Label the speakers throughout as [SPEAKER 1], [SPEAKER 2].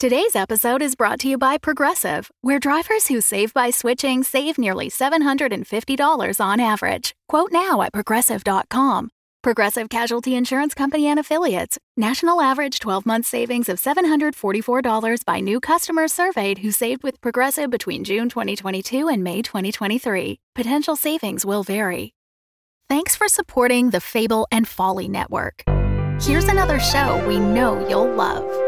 [SPEAKER 1] Today's episode is brought to you by Progressive, where drivers who save by switching save nearly $750 on average. Quote now at progressive.com. Progressive Casualty Insurance Company and Affiliates. National average 12 month savings of $744 by new customers surveyed who saved with Progressive between June 2022 and May 2023. Potential savings will vary. Thanks for supporting the Fable and Folly Network. Here's another show we know you'll love.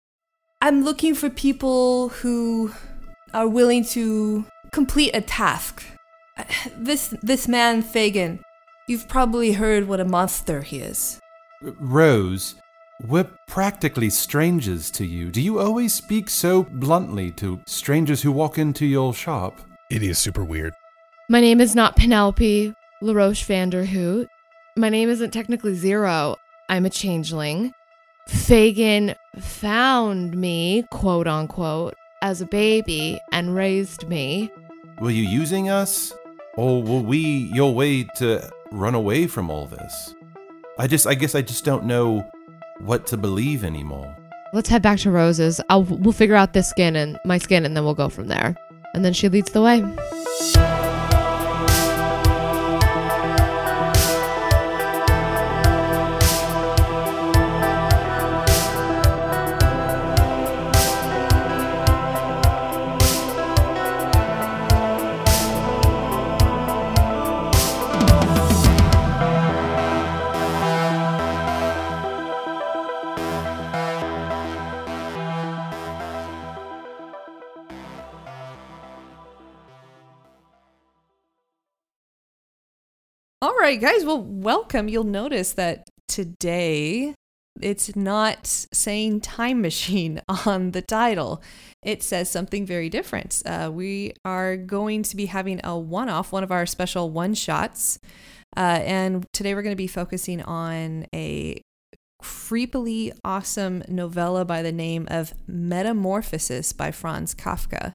[SPEAKER 2] I'm looking for people who are willing to complete a task. This this man Fagin, you've probably heard what a monster he is.
[SPEAKER 3] Rose, we're practically strangers to you. Do you always speak so bluntly to strangers who walk into your shop?
[SPEAKER 4] It is super weird.
[SPEAKER 5] My name is not Penelope LaRoche Vanderhoot. My name isn't technically Zero. I'm a changeling. Fagin found me, quote unquote, as a baby and raised me.
[SPEAKER 3] Were you using us? Or were we your way to run away from all this? I just, I guess I just don't know what to believe anymore.
[SPEAKER 5] Let's head back to Rose's. I'll we'll figure out this skin and my skin and then we'll go from there. And then she leads the way.
[SPEAKER 2] Right, guys. Well, welcome. You'll notice that today it's not saying time machine on the title. It says something very different. Uh, we are going to be having a one off, one of our special one shots. Uh, and today we're going to be focusing on a creepily awesome novella by the name of Metamorphosis by Franz Kafka.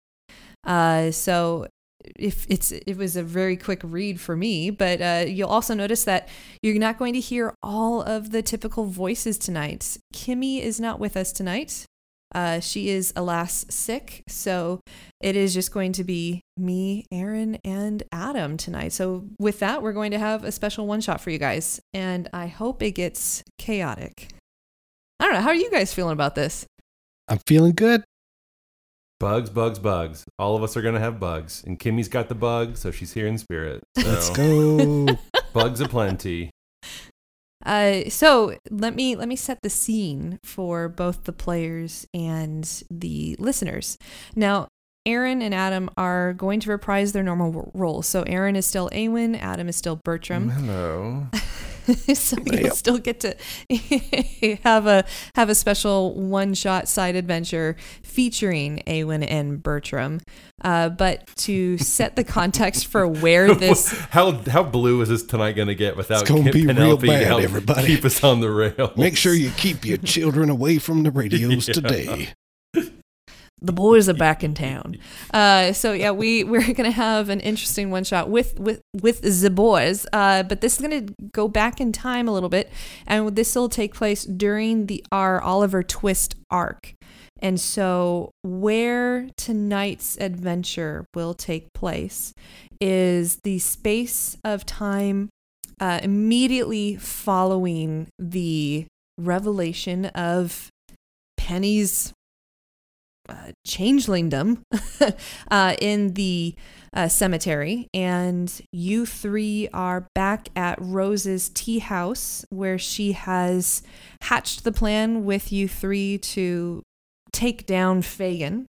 [SPEAKER 2] Uh, so if it's it was a very quick read for me but uh, you'll also notice that you're not going to hear all of the typical voices tonight. Kimmy is not with us tonight. Uh, she is alas sick. So it is just going to be me aaron and adam tonight. So with that we're going to have a special one shot for you guys and i hope it gets chaotic. I don't know. How are you guys feeling about this?
[SPEAKER 4] I'm feeling good.
[SPEAKER 3] Bugs, bugs, bugs. All of us are gonna have bugs, and Kimmy's got the bug, so she's here in spirit. So.
[SPEAKER 4] Let's go.
[SPEAKER 3] bugs aplenty.
[SPEAKER 2] Uh, so let me let me set the scene for both the players and the listeners. Now, Aaron and Adam are going to reprise their normal roles. So Aaron is still Awen, Adam is still Bertram.
[SPEAKER 3] Hello.
[SPEAKER 2] so you'll still get to have a have a special one shot side adventure featuring Awen and Bertram. Uh, but to set the context for where this
[SPEAKER 3] how how blue is this tonight going to get without
[SPEAKER 4] It's gonna be real
[SPEAKER 3] Penelope to
[SPEAKER 4] bad,
[SPEAKER 3] help
[SPEAKER 4] everybody.
[SPEAKER 3] keep us on the rails?
[SPEAKER 4] Make sure you keep your children away from the radios
[SPEAKER 3] Yeah.
[SPEAKER 4] today.
[SPEAKER 2] The boys are back in town. Uh, so yeah, we we're gonna have an interesting one shot with with with the boys. Uh, but this is gonna go back in time a little bit, and this will take place during the our Oliver Twist arc. And so, where tonight's adventure will take place is the space of time uh, immediately following the revelation of Penny's uh, changelingdom uh, in the uh, cemetery, and you three are back at Rose's tea house where she has hatched the plan with you three to take down Fagin.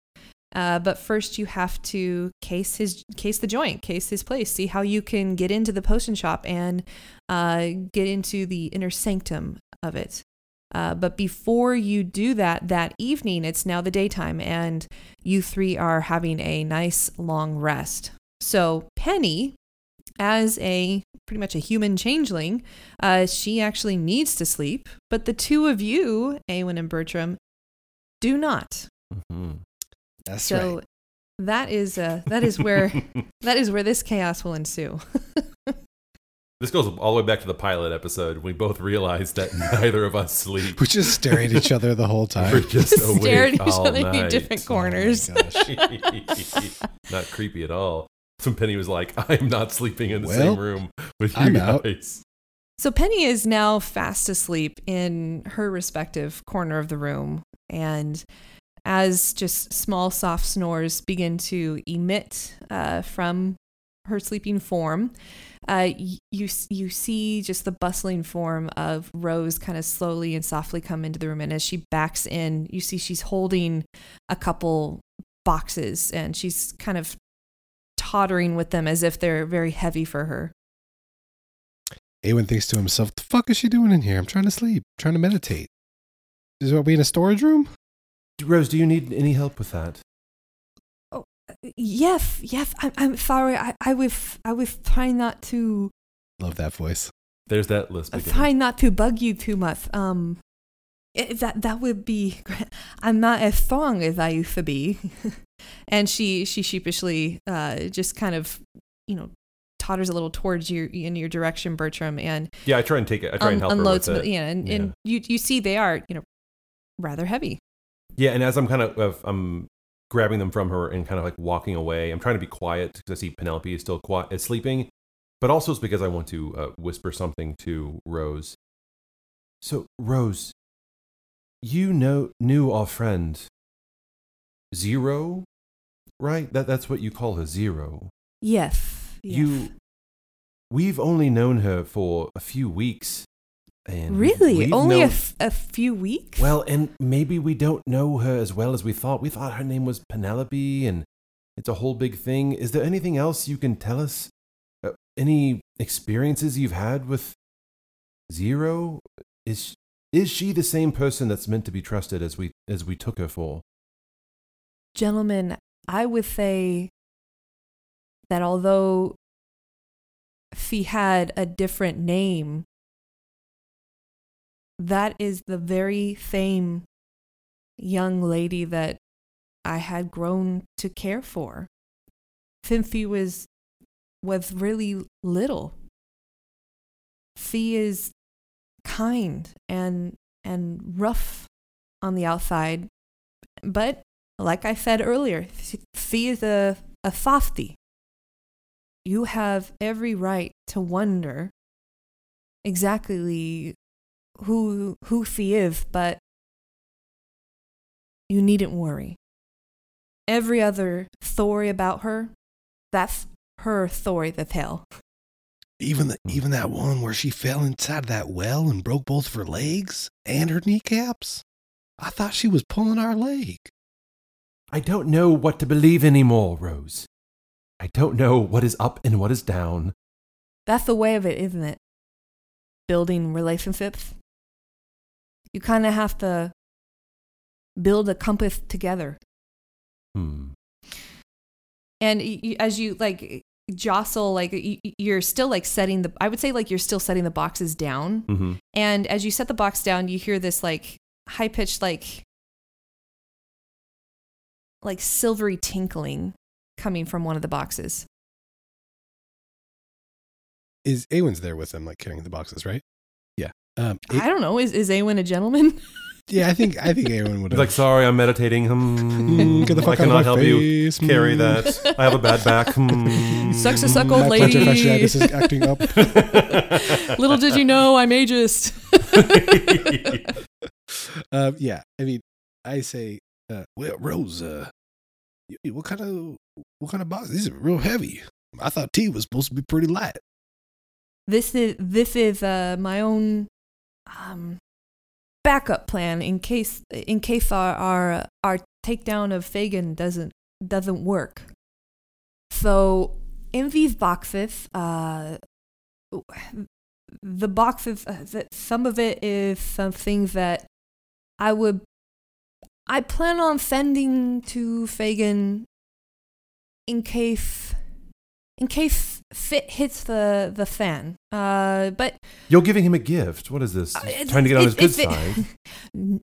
[SPEAKER 2] Uh, but first, you have to case his case the joint, case his place, see how you can get into the potion shop and uh, get into the inner sanctum of it. Uh, but before you do that, that evening, it's now the daytime, and you three are having a nice long rest. So, Penny, as a pretty much a human changeling, uh, she actually needs to sleep, but the two of you, Awen and Bertram, do not.
[SPEAKER 3] Mm-hmm.
[SPEAKER 4] That's
[SPEAKER 2] so
[SPEAKER 4] right.
[SPEAKER 2] that is uh, that is where that is where this chaos will ensue.
[SPEAKER 3] This goes all the way back to the pilot episode. We both realized that neither of us sleep.
[SPEAKER 4] We just stare at each other the whole time.
[SPEAKER 3] We're just
[SPEAKER 2] Stare at
[SPEAKER 3] awake
[SPEAKER 2] each
[SPEAKER 3] all
[SPEAKER 2] other in different corners.
[SPEAKER 3] not creepy at all. Some Penny was like, "I'm not sleeping in the
[SPEAKER 4] Well,
[SPEAKER 3] same room with you
[SPEAKER 4] I'm out.
[SPEAKER 3] guys."
[SPEAKER 2] So Penny is now fast asleep in her respective corner of the room, and as just small soft snores begin to emit uh, from her sleeping form, uh, you you see just the bustling form of Rose kind of slowly and softly come into the room, and as she backs in, you see she's holding a couple boxes, and she's kind of tottering with them as if they're very heavy for her.
[SPEAKER 4] Awen thinks to himself, the fuck is she doing in here? I'm trying to sleep, trying to meditate. Is what we in a storage room?
[SPEAKER 3] Rose, do you need any help with that?
[SPEAKER 2] Yes, yes. I'm, I'm sorry. I, I was, I was trying not to,
[SPEAKER 4] Love that voice.
[SPEAKER 3] There's that list. again.
[SPEAKER 2] trying not to bug you too much. Um, i- that that would be. I'm not as strong as I used to be. and she she sheepishly, uh, just kind of, you know, totters a little towards you in your direction, Bertram, and
[SPEAKER 3] Yeah, I try and take it. I try and
[SPEAKER 2] un-
[SPEAKER 3] help her
[SPEAKER 2] unloads.
[SPEAKER 3] with
[SPEAKER 2] some-
[SPEAKER 3] it.
[SPEAKER 2] Yeah, and,
[SPEAKER 3] Yeah.
[SPEAKER 2] and you you see they are you know rather heavy.
[SPEAKER 3] Yeah, and as I'm kind of uh, I'm grabbing them from her and kind of like walking away, I'm trying to be quiet because I see Penelope is still quiet, is sleeping, but also it's because I want to uh, whisper something to Rose. So Rose, you know knew our friend Zero, right? That that's what you call her, Zero.
[SPEAKER 2] Yes.
[SPEAKER 3] You, we've only known her for a few weeks, and
[SPEAKER 2] Really? Only a,
[SPEAKER 3] known-
[SPEAKER 2] f- a few weeks?
[SPEAKER 3] well, and maybe we don't know her as well as we thought. We thought her name was Penelope, and it's a whole big thing. Is there anything else you can tell us? Uh, any experiences you've had with Zero? Is is she the same person that's meant to be trusted as we as we took her for?
[SPEAKER 2] Gentlemen, I would say that although she had a different name, that is the very same young lady that I had grown to care for since was was really little. She is kind and and rough on the outside, but like I said earlier, she is a, a softy. You have every right to wonder exactly who who she is, but you needn't worry. Every other story about her, that's her story to tell.
[SPEAKER 4] Even the, even that one where she fell inside that well and broke both of her legs and her kneecaps. I thought she was pulling our leg.
[SPEAKER 3] I don't know what to believe anymore, Rose. I don't know what is up and what is down.
[SPEAKER 2] That's the way of it, isn't it? Building relationships. You kind of have to build a compass together.
[SPEAKER 3] Hmm.
[SPEAKER 2] And y- y- as you like jostle, like y- y- you're still like setting the, I would say like you're still setting the boxes down.
[SPEAKER 3] Mhm.
[SPEAKER 2] And as you set the box down, you hear this like high pitched, like, like silvery tinkling coming from one of the boxes.
[SPEAKER 4] Is Awen's there with them, like carrying the boxes, right? Yeah. Um,
[SPEAKER 2] I don't know. Is is Awen a gentleman?
[SPEAKER 4] yeah, I think I think Awen would.
[SPEAKER 3] He's like, sorry, I'm meditating. Hmm,
[SPEAKER 4] Get the fuck
[SPEAKER 3] I
[SPEAKER 4] out of
[SPEAKER 3] cannot
[SPEAKER 4] my
[SPEAKER 3] help
[SPEAKER 4] face.
[SPEAKER 3] you carry that. I have a bad back. Hmm.
[SPEAKER 2] Sucks to suck, old
[SPEAKER 4] My
[SPEAKER 2] lady.
[SPEAKER 4] plantar fasciitis is acting up.
[SPEAKER 2] Little did you know, I'm ageist.
[SPEAKER 4] um, yeah, I mean, I say, uh, well, Rose, uh, what kind of what kind of box? These are real heavy. I thought tea was supposed to be pretty light.
[SPEAKER 2] this is this is uh, my own um, backup plan in case in case our our our takedown of Fagin doesn't doesn't work. So in these boxes, uh, the boxes uh, that some of it is something that I would I plan on sending to Fagin in case in case fit hits the the fan. Uh, but
[SPEAKER 3] You're giving him a gift. What is this? Trying to get on his good side.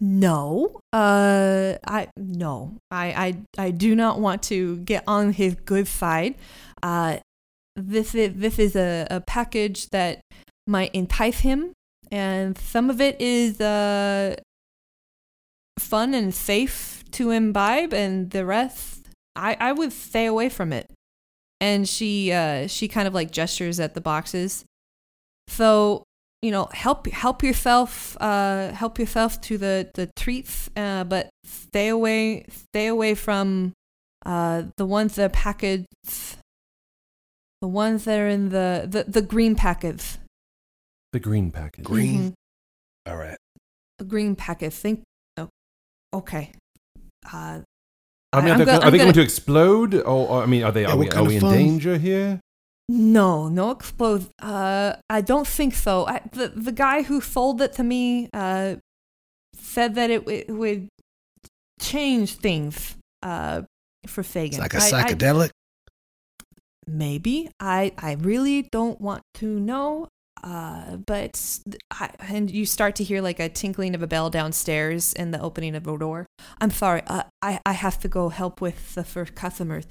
[SPEAKER 2] No. Uh I no. I I I do not want to get on his good side. Uh this is this is a, a package that might entice him and some of it is uh fun and safe to imbibe and the rest I I would stay away from it. And she uh she kind of like gestures at the boxes. So you know help help yourself uh help yourself to the the treats uh but stay away stay away from uh the ones that are packaged the ones that are in the the, the green packets
[SPEAKER 3] The green package.
[SPEAKER 4] Green.
[SPEAKER 2] Mhm.
[SPEAKER 4] All right.
[SPEAKER 2] the green packet think oh, okay uh
[SPEAKER 3] I mean,
[SPEAKER 2] I'm
[SPEAKER 3] are they,
[SPEAKER 2] gonna-
[SPEAKER 3] are
[SPEAKER 2] I'm
[SPEAKER 3] they going
[SPEAKER 2] gonna-
[SPEAKER 3] explode? Or, or, I mean, are they?
[SPEAKER 4] Yeah,
[SPEAKER 3] Are we, are we in
[SPEAKER 4] fun?
[SPEAKER 3] danger here?
[SPEAKER 2] No, no explode. Uh, I don't think so. I, the the guy who sold it to me uh, said that it, it would change things uh, for Fagin.
[SPEAKER 4] It's like a psychedelic.
[SPEAKER 2] maybe. I I really don't want to know. Uh, but I, and you start to hear like a tinkling of a bell downstairs and the opening of a door. I'm sorry. Uh, I I have to go help with the first customers.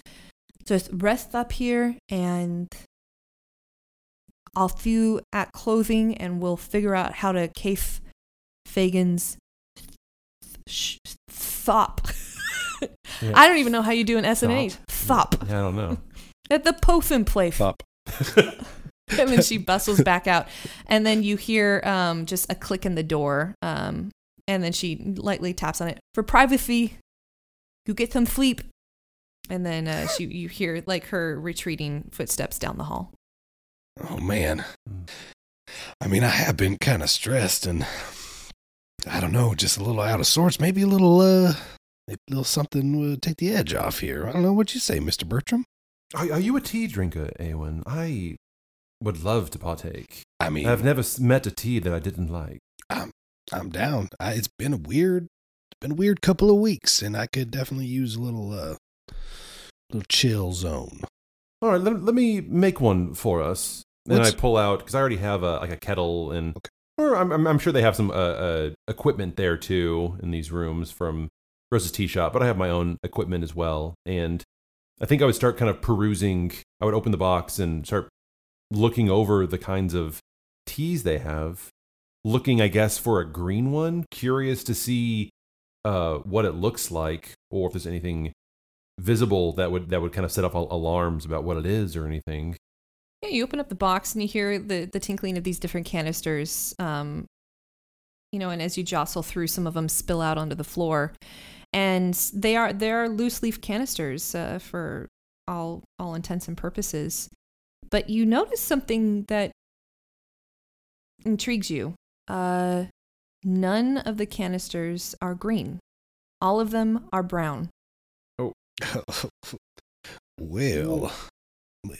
[SPEAKER 2] Just rest up here and I'll see you at closing and we'll figure out how to case Fagin's sh- thop.
[SPEAKER 3] Yeah.
[SPEAKER 2] I don't even know how you do an S and H.
[SPEAKER 3] Thop. Yeah, I don't know.
[SPEAKER 2] At the potion place.
[SPEAKER 4] Thop.
[SPEAKER 2] and then she bustles back out. And then you hear um, just a click in the door. Um, and then she lightly taps on it. For privacy, you get some sleep. And then uh, she, you hear like her retreating footsteps down the hall.
[SPEAKER 4] Oh man. I mean, I have been kind of stressed and I don't know, just a little out of sorts. Maybe a little, uh, maybe a little something would take the edge off here. I don't know what you say, Mister Bertram.
[SPEAKER 3] Are, are you a tea drinker, Awen? I would love to partake.
[SPEAKER 4] I mean,
[SPEAKER 3] I've never met a tea that I didn't like.
[SPEAKER 4] I'm I'm down. I, it's been a weird, been a weird couple of weeks, and I could definitely use a little, uh, little chill zone.
[SPEAKER 3] All right, let, let me make one for us. And I pull out because I already have a like a kettle and or I'm, I'm I'm sure they have some uh, uh, equipment there too in these rooms from Rose's tea shop, but I have my own equipment as well. And I think I would start kind of perusing. I would open the box and start looking over the kinds of teas they have. Looking, I guess, for a green one. Curious to see uh, what it looks like, or if there's anything visible that would that would kind of set off alarms about what it is or anything.
[SPEAKER 2] Yeah, you open up the box and you hear the, the tinkling of these different canisters. Um, you know, and as you jostle through, some of them spill out onto the floor, and they are they are loose leaf canisters uh, for all all intents and purposes. But you notice something that intrigues you. Uh, none of the canisters are green. All of them are brown.
[SPEAKER 3] Oh,
[SPEAKER 4] well,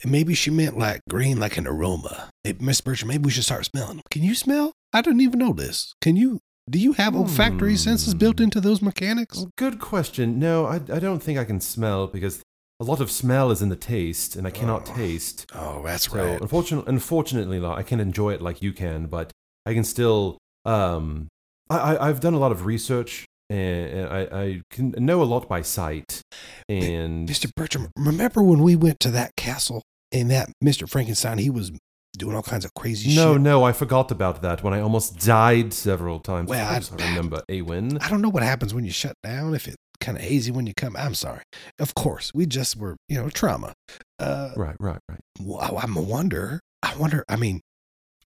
[SPEAKER 4] maybe she meant like green, like an aroma. Hey, Miss Bertram, maybe we should start smelling. 'em. Can you smell? I didn't even know this. Can you? Do you have olfactory senses built into those mechanics?
[SPEAKER 3] Well, good question. No, I, I don't think I can smell because a lot of smell is in the taste, and I cannot
[SPEAKER 4] Oh.
[SPEAKER 3] taste.
[SPEAKER 4] Oh, that's
[SPEAKER 3] So
[SPEAKER 4] right.
[SPEAKER 3] unfortunately, unfortunately, I can't enjoy it like you can, but I can still. Um, I, I I've done a lot of research and, I, I can know a lot by sight. And
[SPEAKER 4] Mr. Bertram, remember when we went to that castle and that Mr. Frankenstein, he was doing all kinds of crazy
[SPEAKER 3] no,
[SPEAKER 4] shit?
[SPEAKER 3] no, I forgot about that when I almost died several times.
[SPEAKER 4] Well,
[SPEAKER 3] course I, remember Awen.
[SPEAKER 4] I don't know what happens when you shut down, if it's kind of hazy when you come. I'm sorry. Of course, we just were, you know, trauma. Uh,
[SPEAKER 3] right, right, right.
[SPEAKER 4] Well, I'm a wonder. I wonder, I mean,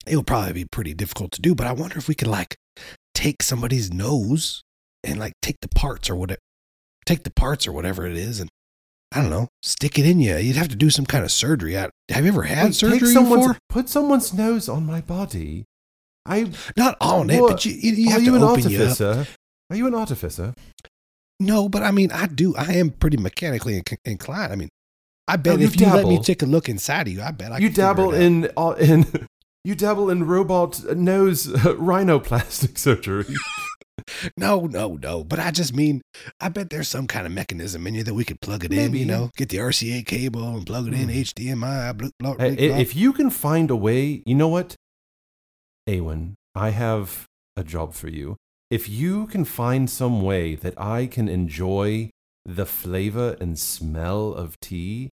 [SPEAKER 4] it would probably be pretty difficult to do, but I wonder if we could like take somebody's nose and like take the parts or whatever, take the parts or whatever it is, and I don't know, stick it in you. You'd have to do some kind of surgery. I, have you ever had
[SPEAKER 3] Wait,
[SPEAKER 4] surgery before?
[SPEAKER 3] Put someone's nose on my body. I
[SPEAKER 4] not on it, but you, you, you have
[SPEAKER 3] you
[SPEAKER 4] to
[SPEAKER 3] an
[SPEAKER 4] open you up.
[SPEAKER 3] artificer? Are you an artificer?
[SPEAKER 4] No, but I mean, I do. I am pretty mechanically inc- inclined. I mean, I bet
[SPEAKER 3] you
[SPEAKER 4] if you let me take a look inside of you, I bet I
[SPEAKER 3] you
[SPEAKER 4] can
[SPEAKER 3] dabble in uh, in you dabble in robot nose uh, rhinoplastic surgery.
[SPEAKER 4] No, no, no. But I just mean, I bet there's some kind of mechanism in you that we could plug it in. You know, get the RCA cable and plug it in
[SPEAKER 3] Hmm.
[SPEAKER 4] HDMI. Blah, blah,
[SPEAKER 3] Hey,
[SPEAKER 4] blah,
[SPEAKER 3] i- if you can find a way, you know what, Awen, I have a job for you. If you can find some way that I can enjoy the flavor and smell of tea,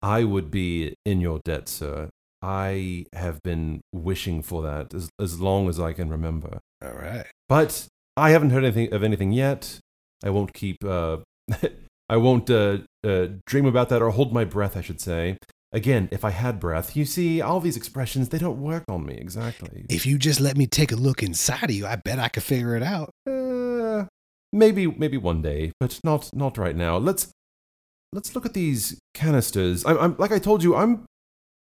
[SPEAKER 3] I would be in your debt, sir. I have been wishing for that as, as long as I can remember.
[SPEAKER 4] All right.
[SPEAKER 3] But I haven't heard anything of anything yet. I won't keep. Uh, I won't uh, uh, dream about that or hold my breath. I should say. Again, if I had breath, you see, all these expressions they don't work on me exactly.
[SPEAKER 4] If you just let me take a look inside of you, I bet I could figure it out.
[SPEAKER 3] Uh, maybe, maybe one day, but not not right now. Let's let's look at these canisters. I'm, I'm like I told you, I'm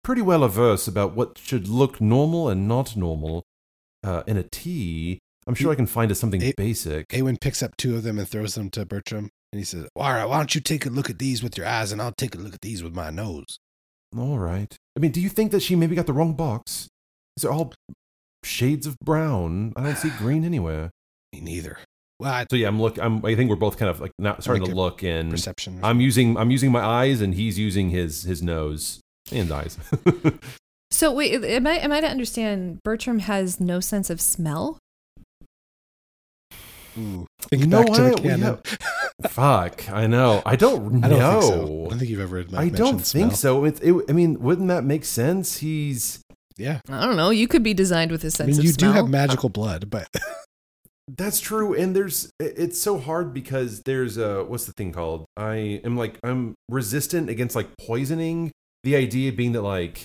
[SPEAKER 3] pretty well averse about what should look normal and not normal uh, in a tea. I'm sure I can find us something basic.
[SPEAKER 4] Awen picks up two of them and throws them to Bertram. And he says, All right, why don't you take a look at these with your eyes and I'll take a look at these with my nose.
[SPEAKER 3] All right. I mean, do you think that she maybe got the wrong box? These are all shades of brown. I don't see green anywhere.
[SPEAKER 4] Me neither. Well, I,
[SPEAKER 3] so yeah, I'm look. I'm. I think we're both kind of like not starting
[SPEAKER 4] Like
[SPEAKER 3] to look and
[SPEAKER 4] perception
[SPEAKER 3] I'm using. I'm using my eyes, and he's using his his nose and eyes.
[SPEAKER 2] So wait, am I am I to understand Bertram has no sense of smell?
[SPEAKER 4] Ooh. Think
[SPEAKER 3] You know
[SPEAKER 4] back to the
[SPEAKER 3] what?
[SPEAKER 4] Canon.
[SPEAKER 3] have- Fuck, I know. I don't
[SPEAKER 4] I
[SPEAKER 3] know.
[SPEAKER 4] don't think so. I don't think you've ever like,
[SPEAKER 3] I don't think
[SPEAKER 4] smell.
[SPEAKER 3] so. It's. It, I mean, wouldn't that make sense? He's.
[SPEAKER 4] Yeah.
[SPEAKER 2] I don't know. You could be designed with a sense I
[SPEAKER 4] mean,
[SPEAKER 2] of
[SPEAKER 4] you
[SPEAKER 2] smell.
[SPEAKER 4] do have magical blood, but
[SPEAKER 3] That's true, and there's it's so hard because there's a what's the thing called? I am like I'm resistant against like poisoning. The idea being that like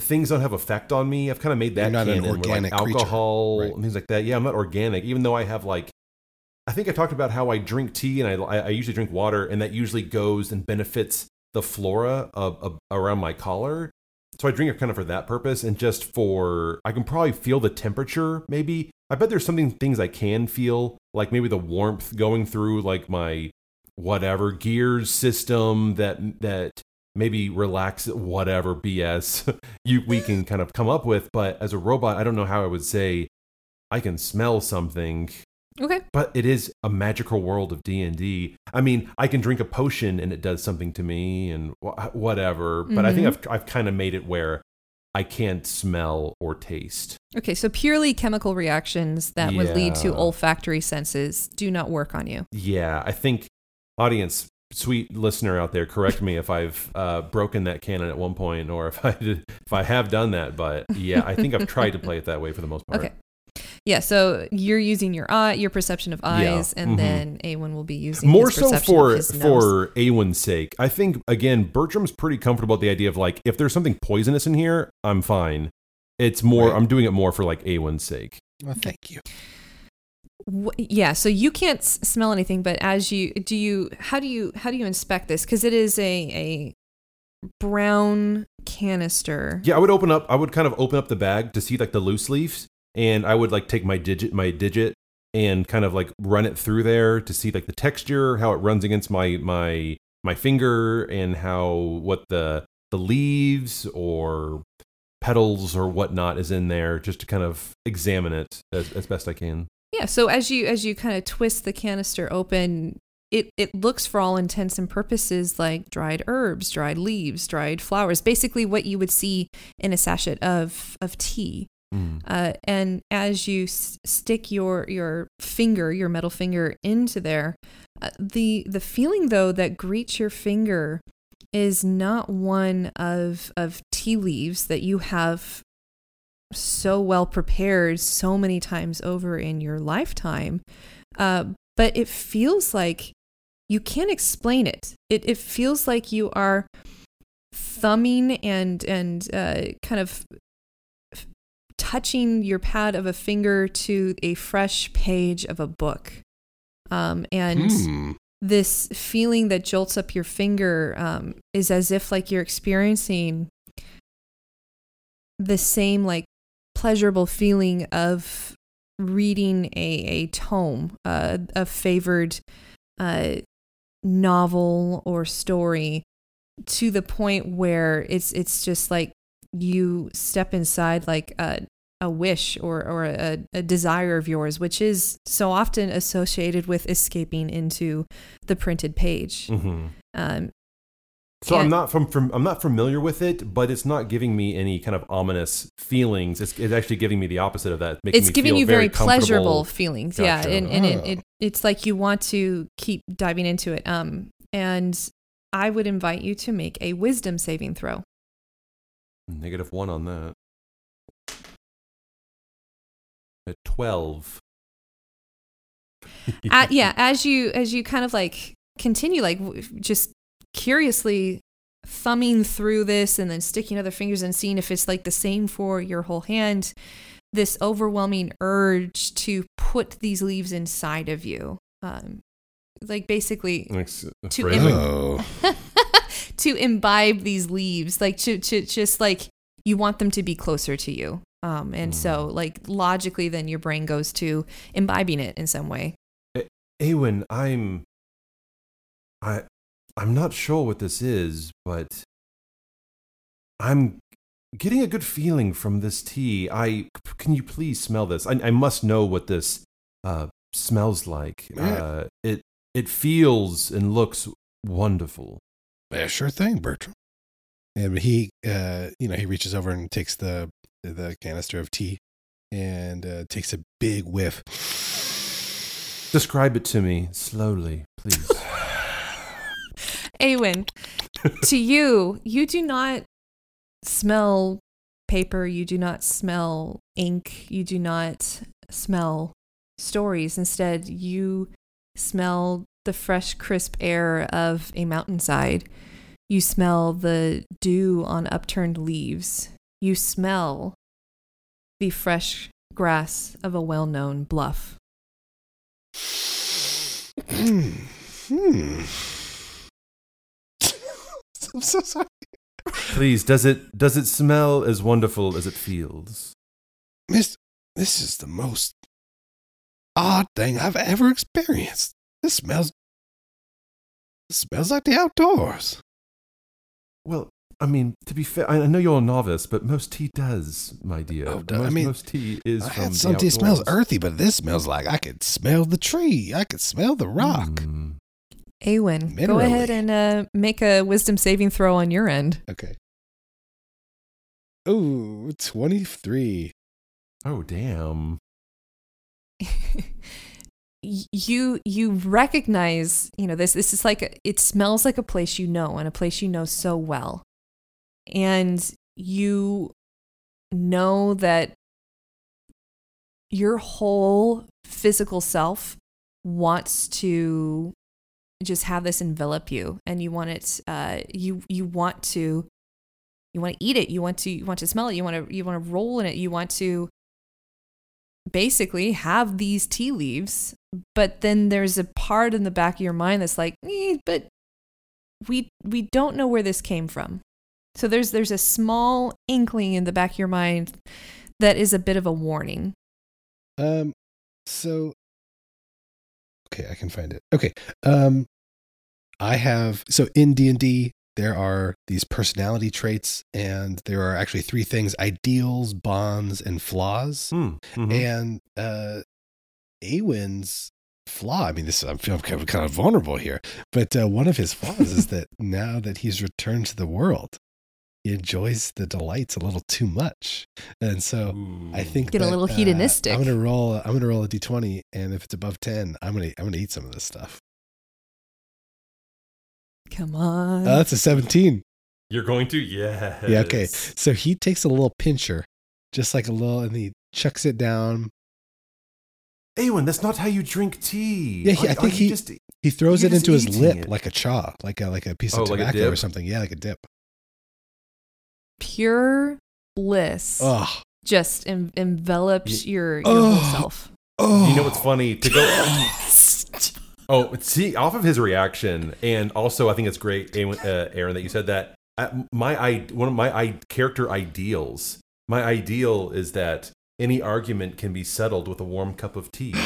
[SPEAKER 3] things don't have effect on me. I've kind of made that
[SPEAKER 4] You're not an
[SPEAKER 3] canon where,
[SPEAKER 4] organic
[SPEAKER 3] like
[SPEAKER 4] creature.
[SPEAKER 3] alcohol
[SPEAKER 4] Right.
[SPEAKER 3] things like that. Yeah, I'm not organic, even though I have like I think I talked about how I drink tea and I I I usually drink water, and that usually goes and benefits the flora of, of around my collar. So I drink it kind of for that purpose, and just for I can probably feel the temperature. Maybe I bet there's something things I can feel, like maybe the warmth going through like my whatever gears system that that maybe relax whatever BS you we can kind of come up with. But as a robot, I don't know how I would say I can smell something.
[SPEAKER 2] Okay.
[SPEAKER 3] But it is a magical world of D and D. I mean, I can drink a potion and it does something to me and wh- whatever. But I think
[SPEAKER 2] Mhm.
[SPEAKER 3] I've I've kind of made it where I can't smell or taste.
[SPEAKER 2] Okay, so purely chemical reactions that would lead to olfactory senses do not work on you.
[SPEAKER 3] Yeah, I think audience, sweet listener out there, correct me if I've uh, broken that canon at one point or if I did, if I have done that. But yeah, I think I've tried to play it that way for the most part.
[SPEAKER 2] Okay. Yeah, so you're using your eye, your perception of eyes, and
[SPEAKER 3] mhm.
[SPEAKER 2] then Awen will be using
[SPEAKER 3] More
[SPEAKER 2] his
[SPEAKER 3] so
[SPEAKER 2] perception
[SPEAKER 3] for
[SPEAKER 2] of his nose.
[SPEAKER 3] for Awen's sake. I think again, Bertram's pretty comfortable with the idea of like if there's something poisonous in here, I'm fine. It's more
[SPEAKER 4] Right.
[SPEAKER 3] I'm doing it more for like Awen's sake.
[SPEAKER 4] well, thank you.
[SPEAKER 2] Yeah so you can't s- smell anything but as you do you how do you how do you inspect this because it is a a brown canister
[SPEAKER 3] Yeah, I would open up. I would kind of open up the bag to see like the loose leaves, and I would like take my digit, my digit, and kind of like run it through there to see like the texture, how it runs against my my my finger, and how what the the leaves or petals or whatnot is in there, just to kind of examine it as, as best I can.
[SPEAKER 2] Yeah so as you as you kind of twist the canister open it it looks for all intents and purposes like dried herbs dried leaves dried flowers basically what you would see in a sachet of of tea
[SPEAKER 3] Mm.
[SPEAKER 2] Uh, and as you s- stick your your finger, your metal finger, into there, uh, the the feeling though that greets your finger is not one of of tea leaves that you have so well prepared so many times over in your lifetime, uh, but it feels like you can't explain it. It it feels like you are thumbing and and uh, kind of f- touching your pad of a finger to a fresh page of a book, um, and
[SPEAKER 4] Hmm.
[SPEAKER 2] this feeling that jolts up your finger um, is as if like you're experiencing the same like pleasurable feeling of reading a, a tome, uh, a favored uh, novel or story to the point where it's it's just like you step inside like a, a wish or, or a, a desire of yours, which is so often associated with escaping into the printed page.
[SPEAKER 3] hmm
[SPEAKER 2] Um,
[SPEAKER 3] So I'm not from, from I'm not familiar with it, but it's not giving me any kind of ominous feelings. It's, it's actually giving me the opposite of that. Making
[SPEAKER 2] it's
[SPEAKER 3] me
[SPEAKER 2] giving
[SPEAKER 3] feel
[SPEAKER 2] you very,
[SPEAKER 3] comfortable.
[SPEAKER 2] pleasurable feelings yeah and, and it,
[SPEAKER 4] Oh.
[SPEAKER 2] it it's like you want to keep diving into it um and i would invite you to make a wisdom saving throw
[SPEAKER 3] Negative one on that. At twelve.
[SPEAKER 2] At, yeah as you as you kind of like continue like just curiously thumbing through this and then sticking other fingers and seeing if it's like the same for your whole hand this overwhelming urge to put these leaves inside of you um like basically
[SPEAKER 3] Like,
[SPEAKER 2] to
[SPEAKER 3] phrasing.
[SPEAKER 4] Oh.
[SPEAKER 2] to imbibe these leaves like to, to just like you want them to be closer to you um and so like logically then your brain goes to imbibing it in some way
[SPEAKER 3] Awen, I'm I I'm not sure what this is, but I'm getting a good feeling from this tea. I can you please smell this? I, I must know what this uh, smells like.
[SPEAKER 4] Yeah.
[SPEAKER 3] Uh, it it feels and looks wonderful.
[SPEAKER 4] Yeah, sure thing, Bertram. And he, uh, you know, he reaches over and takes the the canister of tea and uh, takes a big whiff.
[SPEAKER 3] Describe it to me slowly, please.
[SPEAKER 2] Awen, to you, you do not smell paper, you do not smell ink, you do not smell stories. Instead, you smell the fresh, crisp air of a mountainside. You smell the dew on upturned leaves. You smell the fresh grass of a well known bluff.
[SPEAKER 4] Hmm. I'm so sorry.
[SPEAKER 3] please, does it does it smell as wonderful as it feels?
[SPEAKER 4] Miss, this is the most odd thing I've ever experienced. This smells. It smells like the outdoors.
[SPEAKER 3] Well, I mean, to be fair, I know you're a novice, but most tea does, my dear.
[SPEAKER 4] Oh,
[SPEAKER 3] most,
[SPEAKER 4] I mean,
[SPEAKER 3] most tea is
[SPEAKER 4] I
[SPEAKER 3] from
[SPEAKER 4] had
[SPEAKER 3] the
[SPEAKER 4] some tea smells earthy, but this smells like I could smell the tree. I could smell the rock.
[SPEAKER 3] Mm.
[SPEAKER 2] Awen, go ahead and uh, make a wisdom saving throw on your end.
[SPEAKER 4] Okay. Ooh, 23.
[SPEAKER 3] Oh, damn.
[SPEAKER 2] You you recognize you know this this is like a, it smells like a place you know and a place you know so well and you know that your whole physical self wants to just have this envelop you and you want it uh you you want to you want to eat it you want to you want to smell it you want to you want to roll in it you want to basically have these tea leaves but then there's a part in the back of your mind that's like eh, but we we don't know where this came from. So there's there's a small inkling in the back of your mind that is a bit of a warning.
[SPEAKER 4] Um, so okay, I can find it. Okay, um, I have so in D and D there are these personality traits, and there are actually three things: ideals, bonds, and flaws.
[SPEAKER 3] Mm, mhm.
[SPEAKER 4] And uh, Awen's flaw. I mean, this I'm feeling kind of, kind of vulnerable here, but uh, one of his flaws is that now that he's returned to the world, he enjoys the delights a little too much, and so I think
[SPEAKER 2] Get a
[SPEAKER 4] that,
[SPEAKER 2] little
[SPEAKER 4] uh,
[SPEAKER 2] hedonistic.
[SPEAKER 4] I'm gonna roll. I'm gonna roll a d20, and if it's above ten, I'm gonna I'm gonna eat some of this stuff.
[SPEAKER 2] Come on.
[SPEAKER 4] Uh, that's a 17.
[SPEAKER 3] You're going to? Yes.
[SPEAKER 4] Yeah. Okay. So he takes a little pincher, just like a little, and he chucks it down.
[SPEAKER 3] Awen, that's not how you drink tea.
[SPEAKER 4] Yeah, he, I think he
[SPEAKER 3] just-
[SPEAKER 4] he throws it into his lip
[SPEAKER 3] it.
[SPEAKER 4] like a chaw, like a like a piece
[SPEAKER 3] Oh,
[SPEAKER 4] of
[SPEAKER 3] like
[SPEAKER 4] tobacco or something. Yeah, like a dip.
[SPEAKER 2] Pure bliss
[SPEAKER 4] Oh,
[SPEAKER 2] just en- envelops your, your whole self.
[SPEAKER 3] You know what's funny? To go. Oh, see, off of his reaction, and also I think it's great, Aaron, uh, Aaron that you said that. Uh, my I one of my I, character ideals. My ideal is that any argument can be settled with a warm cup of tea.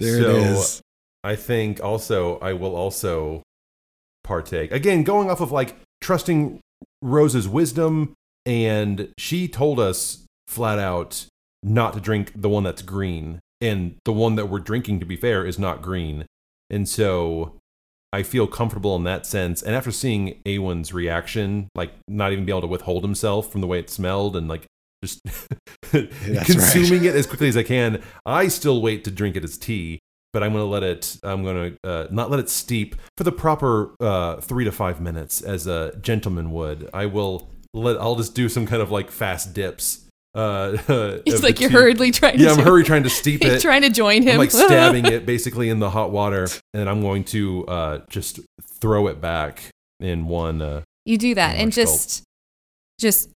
[SPEAKER 4] There
[SPEAKER 3] so
[SPEAKER 4] it is.
[SPEAKER 3] I think also I will also partake again, going off of like trusting Rose's wisdom, and she told us flat out not to drink the one that's green, and the one that we're drinking, to be fair, is not green. And so I feel comfortable in that sense. And after seeing Awen's reaction, like not even be able to withhold himself from the way it smelled and like just consuming it as quickly as I can, I still wait to drink it as tea. But I'm going to let it, I'm going to uh, not let it steep for the proper uh, three to five minutes as a gentleman would. I will let, I'll just do some kind of like fast dips. Uh,
[SPEAKER 2] It's like you're
[SPEAKER 3] tea.
[SPEAKER 2] hurriedly trying to
[SPEAKER 3] Yeah,
[SPEAKER 2] to
[SPEAKER 3] I'm hurriedly trying to steep it.
[SPEAKER 2] trying to join him.
[SPEAKER 3] I'm like stabbing it basically in the hot water, and I'm going to uh, just throw it back in one. Uh,
[SPEAKER 2] You do that and
[SPEAKER 3] large gulp.
[SPEAKER 2] just just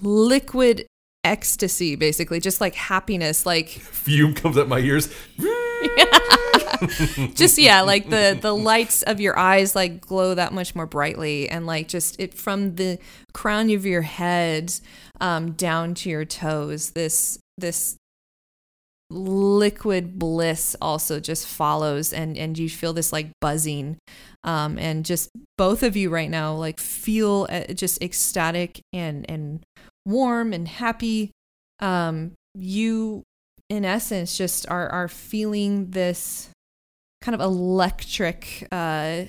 [SPEAKER 2] liquid ecstasy basically, just like happiness, like
[SPEAKER 3] fume comes up my ears.
[SPEAKER 2] just yeah, like the the lights of your eyes like glow that much more brightly and like just it from the crown of your head um down to your toes. This this liquid bliss also just follows and and you feel this like buzzing um and just both of you right now like feel uh, just ecstatic and and warm and happy um you in essence just are are feeling this kind of electric uh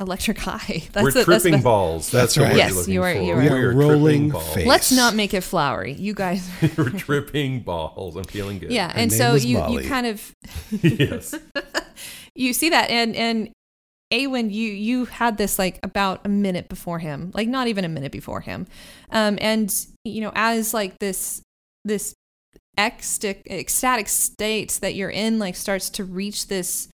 [SPEAKER 2] electric high
[SPEAKER 3] We're
[SPEAKER 2] the-
[SPEAKER 3] tripping
[SPEAKER 2] the-
[SPEAKER 3] balls. That's,
[SPEAKER 4] That's
[SPEAKER 3] what
[SPEAKER 4] right.
[SPEAKER 3] we're
[SPEAKER 2] Yes,
[SPEAKER 3] looking
[SPEAKER 2] you are-
[SPEAKER 3] for.
[SPEAKER 2] you are.
[SPEAKER 4] We are
[SPEAKER 3] tripping
[SPEAKER 4] rolling
[SPEAKER 3] balls.
[SPEAKER 4] face.
[SPEAKER 2] let's not make it flowery you guys
[SPEAKER 3] We're tripping balls. I'm feeling good.
[SPEAKER 2] yeah
[SPEAKER 4] Her
[SPEAKER 2] and so you
[SPEAKER 4] Molly.
[SPEAKER 2] you kind of
[SPEAKER 3] yes.
[SPEAKER 2] you see that and and Awen, you you had this like about a minute before him, like not even a minute before him, um, and you know as like this this ecstatic ecstatic state that you're in like starts to reach this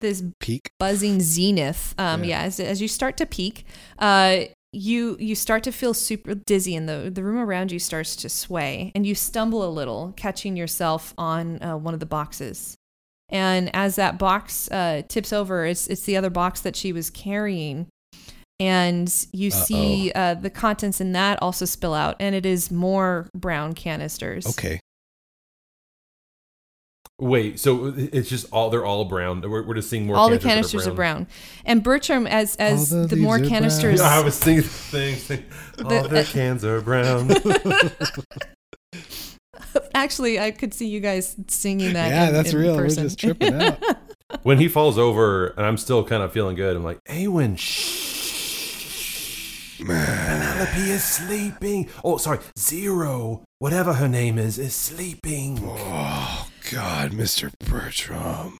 [SPEAKER 2] this
[SPEAKER 4] Peak.
[SPEAKER 2] buzzing zenith. Um,
[SPEAKER 4] Yeah.
[SPEAKER 2] yeah, as as you start to peak, uh, you you start to feel super dizzy, and the the room around you starts to sway, and you stumble a little, catching yourself on uh, one of the boxes. And as that box uh, tips over, it's it's the other box that she was carrying, and you see uh, the contents in that also spill out, and it is more brown canisters.
[SPEAKER 4] Okay.
[SPEAKER 3] Wait. So it's just all they're all brown. We're, we're just seeing more.
[SPEAKER 2] all the
[SPEAKER 3] canisters
[SPEAKER 2] canisters
[SPEAKER 3] that
[SPEAKER 2] are brown. And Bertram, as as
[SPEAKER 4] All the
[SPEAKER 2] the, more
[SPEAKER 4] leaves are brown.
[SPEAKER 2] canisters,
[SPEAKER 3] Yeah, I was thinking the same thing. All
[SPEAKER 2] The-
[SPEAKER 3] their
[SPEAKER 2] uh,
[SPEAKER 3] cans are brown.
[SPEAKER 2] Actually, I could see you guys singing that.
[SPEAKER 4] Yeah,
[SPEAKER 2] in-
[SPEAKER 4] that's
[SPEAKER 2] in
[SPEAKER 4] real. We're just tripping out.
[SPEAKER 3] when he falls over, and I'm still kind of feeling good. I'm like, Awen, shh. Penelope is sleeping. Oh, sorry, Zero, whatever her name is, is sleeping.
[SPEAKER 4] Oh God, Mr. Bertram.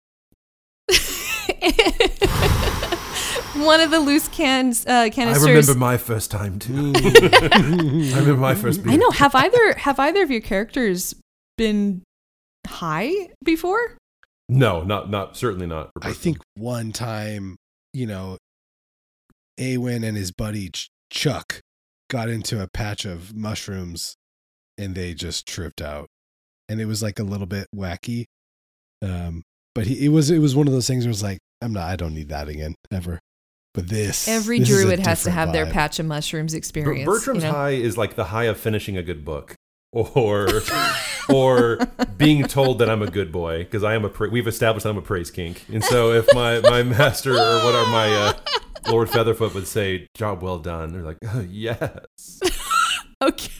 [SPEAKER 2] One of the loose cans uh,
[SPEAKER 3] I
[SPEAKER 2] canisters.
[SPEAKER 3] remember my first time too. I remember my first.
[SPEAKER 2] I know. Have either have either of your characters been high before?
[SPEAKER 3] No, not not certainly not. for
[SPEAKER 4] I
[SPEAKER 3] Bertram.
[SPEAKER 4] think one time, you know, Awen and his buddy Ch- Chuck got into a patch of mushrooms and they just tripped out. And it was like a little bit wacky. Um, but he, it was it was one of those things where it was like, I'm not I don't need that again, ever. But this
[SPEAKER 2] Every
[SPEAKER 4] this is a
[SPEAKER 2] druid has to
[SPEAKER 4] different
[SPEAKER 2] have their patch of mushrooms experience.
[SPEAKER 3] Bertram's
[SPEAKER 2] you know?
[SPEAKER 3] high is like the high of finishing a good book, or or being told that I'm a good boy because I am a. Pra- we've established I'm a praise kink, and so if my my master or whatever my uh, Lord Featherfoot would say, "Job well done," they're like, oh, "Yes."
[SPEAKER 2] Okay.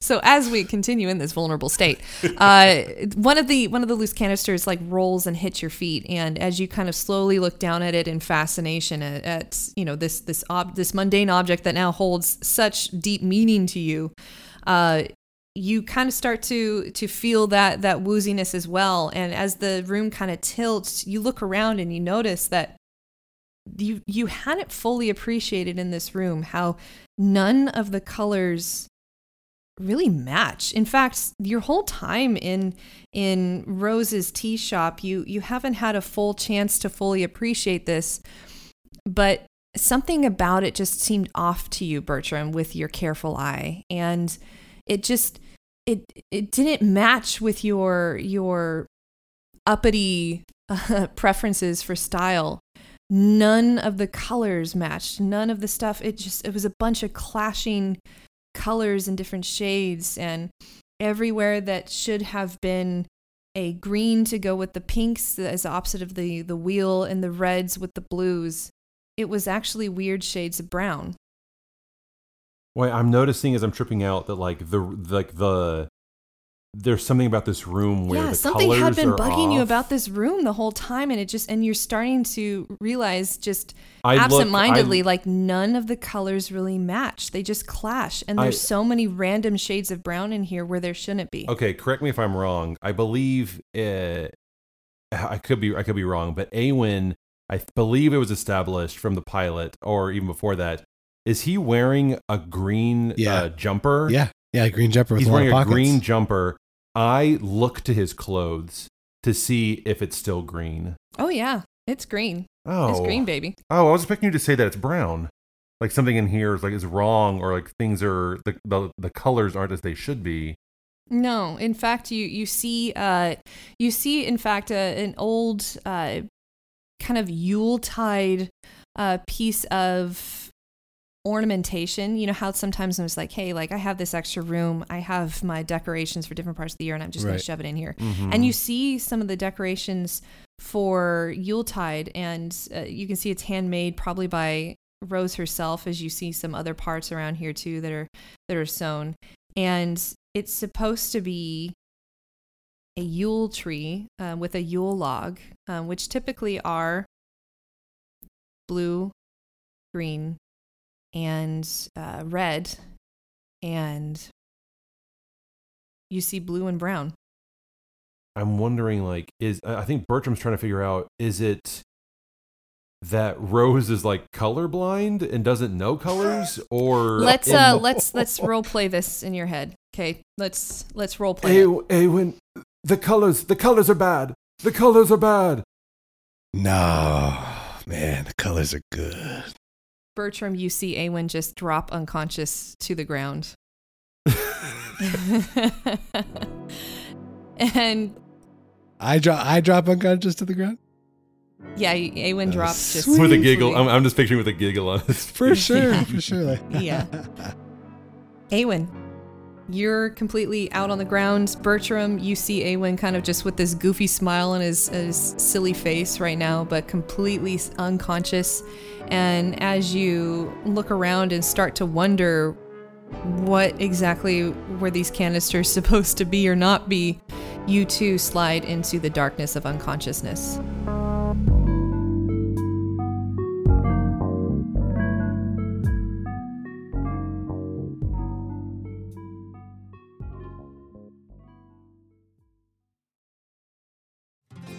[SPEAKER 2] So as we continue in this vulnerable state, uh, one of the one of the loose canisters like rolls and hits your feet, and as you kind of slowly look down at it in fascination at, at you know this this ob- this mundane object that now holds such deep meaning to you, uh, you kind of start to to feel that that wooziness as well. And as the room kind of tilts, you look around and you notice that you you hadn't fully appreciated in this room how none of the colors really match. In fact, your whole time in in Rose's tea shop, you you haven't had a full chance to fully appreciate this, but something about it just seemed off to you, Bertram, with your careful eye, and it just it it didn't match with your your uppity uh, preferences for style. None of the colors matched. None of the stuff. It just it was a bunch of clashing colors and different shades and everywhere that should have been a green to go with the pinks as the opposite of the the wheel and the reds with the blues it was actually weird shades of brown.
[SPEAKER 3] Wait, I'm noticing as I'm tripping out that like the like the there's something about this room where
[SPEAKER 2] yeah
[SPEAKER 3] the
[SPEAKER 2] something had been
[SPEAKER 3] are
[SPEAKER 2] bugging you about this room the whole time and it just and you're starting to realize just
[SPEAKER 3] I look-
[SPEAKER 2] absentmindedly
[SPEAKER 3] I-
[SPEAKER 2] like none of the colors really match they just clash and there's
[SPEAKER 3] I-
[SPEAKER 2] so many random shades of brown in here where there shouldn't be
[SPEAKER 3] Okay, correct me if I'm wrong. I believe uh, I could be I could be wrong, but Awen, I believe it was established from the pilot or even before that. Is he wearing a green
[SPEAKER 4] Yeah.
[SPEAKER 3] uh, jumper?
[SPEAKER 4] Yeah, yeah, green jumper. With
[SPEAKER 3] He's
[SPEAKER 4] a lot
[SPEAKER 3] wearing
[SPEAKER 4] of
[SPEAKER 3] a
[SPEAKER 4] pockets.
[SPEAKER 3] green jumper. I look to his clothes to see if it's still green.
[SPEAKER 2] oh yeah it's green
[SPEAKER 3] Oh,
[SPEAKER 2] it's green baby
[SPEAKER 3] Oh, I was expecting you to say that it's brown. Like something in here is like is wrong, or like things are the the, the colors aren't as they should be.
[SPEAKER 2] No, in fact, you you see uh, you see in fact uh, an old uh, kind of Yuletide uh, piece of ornamentation. You know how sometimes I was like, hey, like I have this extra room, I have my decorations for different parts of the year, and I'm just gonna shove it in here.
[SPEAKER 6] Mhm.
[SPEAKER 2] And you see some of the decorations for Yuletide, and uh, you can see it's handmade, probably by Rose herself, as you see some other parts around here too that are that are sewn. And it's supposed to be a Yule tree uh, with a Yule log, um, which typically are blue, green, and uh, red, and you see blue and brown.
[SPEAKER 3] I'm wondering, like, is I think Bertram's trying to figure out is it that Rose is like colorblind and doesn't know colors, or
[SPEAKER 2] Let's uh,
[SPEAKER 3] the-
[SPEAKER 2] let's let's role play this in your head. Okay, let's let's role play. it.
[SPEAKER 3] Awen, the colors, the colors are bad. The colors are bad.
[SPEAKER 4] No, man, the colors are good.
[SPEAKER 2] Bertram, you see Awen just drop unconscious to the ground. and
[SPEAKER 4] I drop. I drop unconscious to the ground.
[SPEAKER 2] yeah, Awen drops just
[SPEAKER 3] with a giggle. I'm, I'm just picturing with a giggle on his
[SPEAKER 4] For sure, for sure.
[SPEAKER 2] yeah. Awen, you're completely out on the ground. Bertram, you see Awen kind of just with this goofy smile on his, his silly face right now, but completely unconscious. And as you look around and start to wonder what exactly were these canisters supposed to be or not be, you too slide into the darkness of unconsciousness.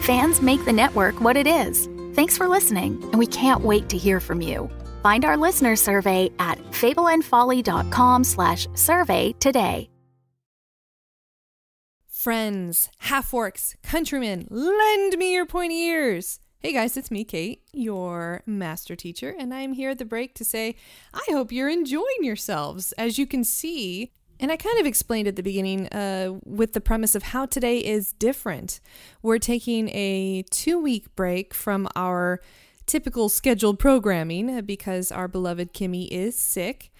[SPEAKER 1] Fans make the network what it is. Thanks for listening, and we can't wait to hear from you. Find our listener survey at fableandfolly.com/survey today.
[SPEAKER 2] Friends, half orcs, countrymen, lend me your pointy ears. Hey guys, it's me, Kate, your master teacher, and I'm here at the break to say I hope you're enjoying yourselves. As you can see, And I kind of explained at the beginning uh, with the premise of how today is different. We're taking a two week break from our typical scheduled programming because our beloved Kimmy is sick.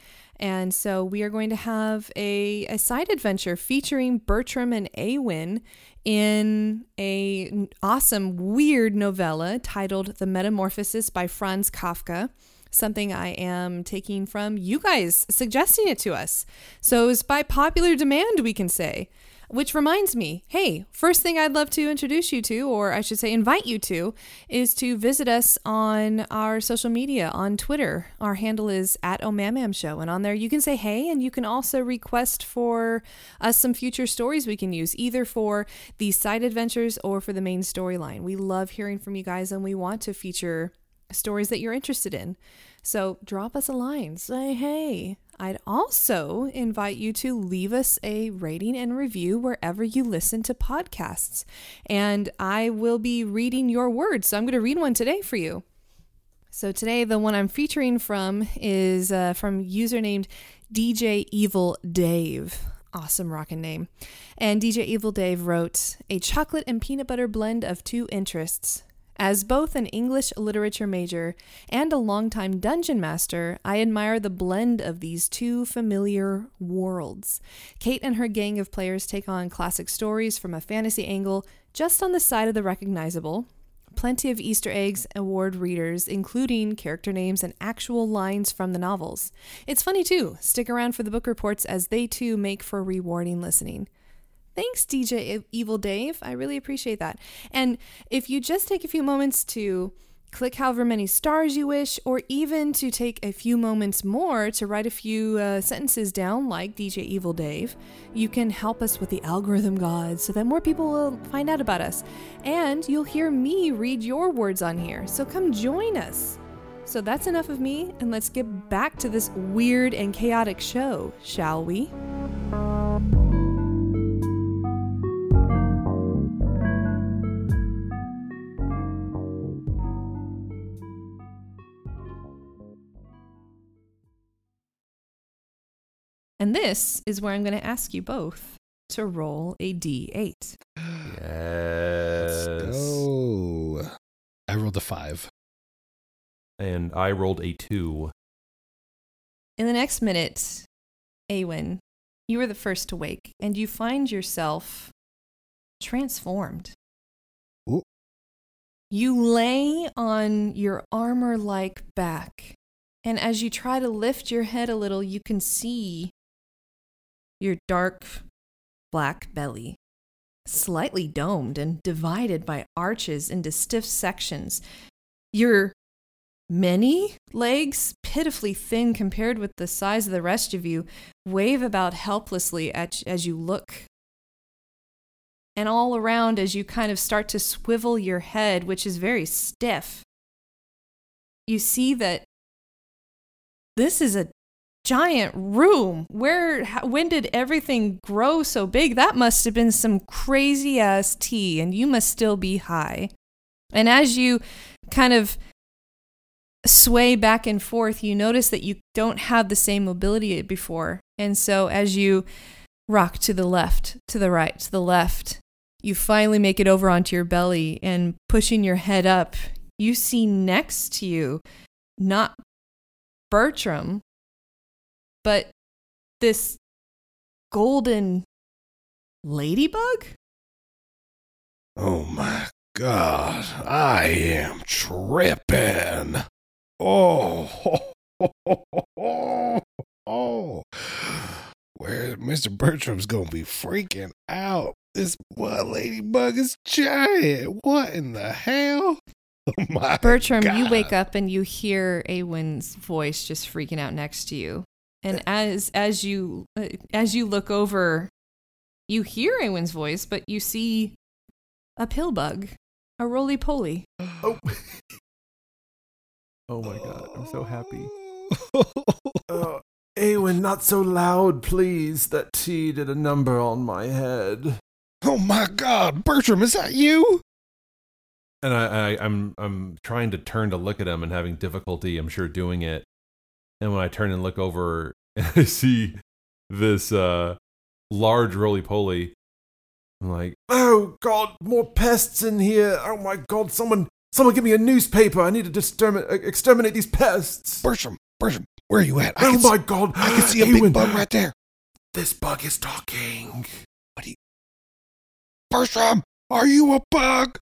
[SPEAKER 2] And so we are going to have a, a side adventure featuring Bertram and Awen in a awesome weird novella titled The Metamorphosis by Franz Kafka something I am taking from you guys suggesting it to us. So it's by popular demand, we can say. Which reminds me, hey, first thing I'd love to introduce you to, or I should say invite you to, is to visit us on our social media on Twitter. Our handle is at Omamam Show, and on there you can say hey, and you can also request for us some future stories we can use, either for the side adventures or for the main storyline. We love hearing from you guys, and we want to feature stories that you're interested in. So drop us a line, say hey. I'd also invite you to leave us a rating and review wherever you listen to podcasts. And I will be reading your words. So I'm going to read one today for you. So today, the one I'm featuring from is uh, from user named DJ Evil Dave. Awesome rockin' name. And DJ Evil Dave wrote A chocolate and peanut butter blend of two interests. As both an English literature major and a longtime dungeon master, I admire the blend of these two familiar worlds. Kate and her gang of players take on classic stories from a fantasy angle, just on the side of the recognizable. Plenty of Easter eggs, award readers, including character names and actual lines from the novels. It's funny too. Stick around for the book reports as they too make for rewarding listening. Thanks, DJ Evil Dave. I really appreciate that. And if you just take a few moments to click however many stars you wish, or even to take a few moments more to write a few uh, sentences down, like DJ Evil Dave, you can help us with the algorithm gods so that more people will find out about us. And you'll hear me read your words on here. So come join us. So that's enough of me, and let's get back to this weird and chaotic show, shall we? And this is where I'm going to ask you both to roll a d8.
[SPEAKER 3] Yes.
[SPEAKER 4] Let's go. I rolled a five.
[SPEAKER 3] And I rolled a two.
[SPEAKER 2] In the next minute, Awen, you are the first to wake, and you find yourself transformed.
[SPEAKER 4] Ooh.
[SPEAKER 2] You lay on your armor like back, and as you try to lift your head a little, you can see your dark black belly, slightly domed and divided by arches into stiff sections. Your many legs, pitifully thin compared with the size of the rest of you, wave about helplessly at, as you look. And all around, as you kind of start to swivel your head, which is very stiff, you see that this is a giant room. Where when did everything grow so big? That must have been some crazy ass tea and you must still be high. And as you kind of sway back and forth, you notice that you don't have the same mobility before. And so as you rock to the left, to the right, to the left, you finally make it over onto your belly and pushing your head up, you see next to you not Bertram, but this golden ladybug?
[SPEAKER 4] Oh my god, I am tripping. Oh, oh, oh, oh, Where Mr. Bertram's gonna be freaking out. This what ladybug is giant. What in the hell? Oh my
[SPEAKER 2] Bertram,
[SPEAKER 4] god.
[SPEAKER 2] you wake up and you hear Awen's voice just freaking out next to you. And as as you uh, as you look over, you hear Awen's voice, but you see a pill bug, a roly poly.
[SPEAKER 3] Oh. oh my god, I'm so happy. uh, Awen, not so loud, please. That tea did a number on my head.
[SPEAKER 4] Oh my god, Bertram, is that you?
[SPEAKER 3] And I, I, I'm I'm trying to turn to look at him and having difficulty, I'm sure, doing it. And when I turn and look over, I see this uh large roly poly. I'm like, oh god, more pests in here! Oh my god, someone, someone, give me a newspaper! I need to exterminate, exterminate these pests.
[SPEAKER 4] Bertram, Bertram, where are you at? I
[SPEAKER 3] oh my
[SPEAKER 4] see,
[SPEAKER 3] god,
[SPEAKER 4] I can see a big bug right there.
[SPEAKER 3] This bug is talking.
[SPEAKER 4] Bertram, are you a bug?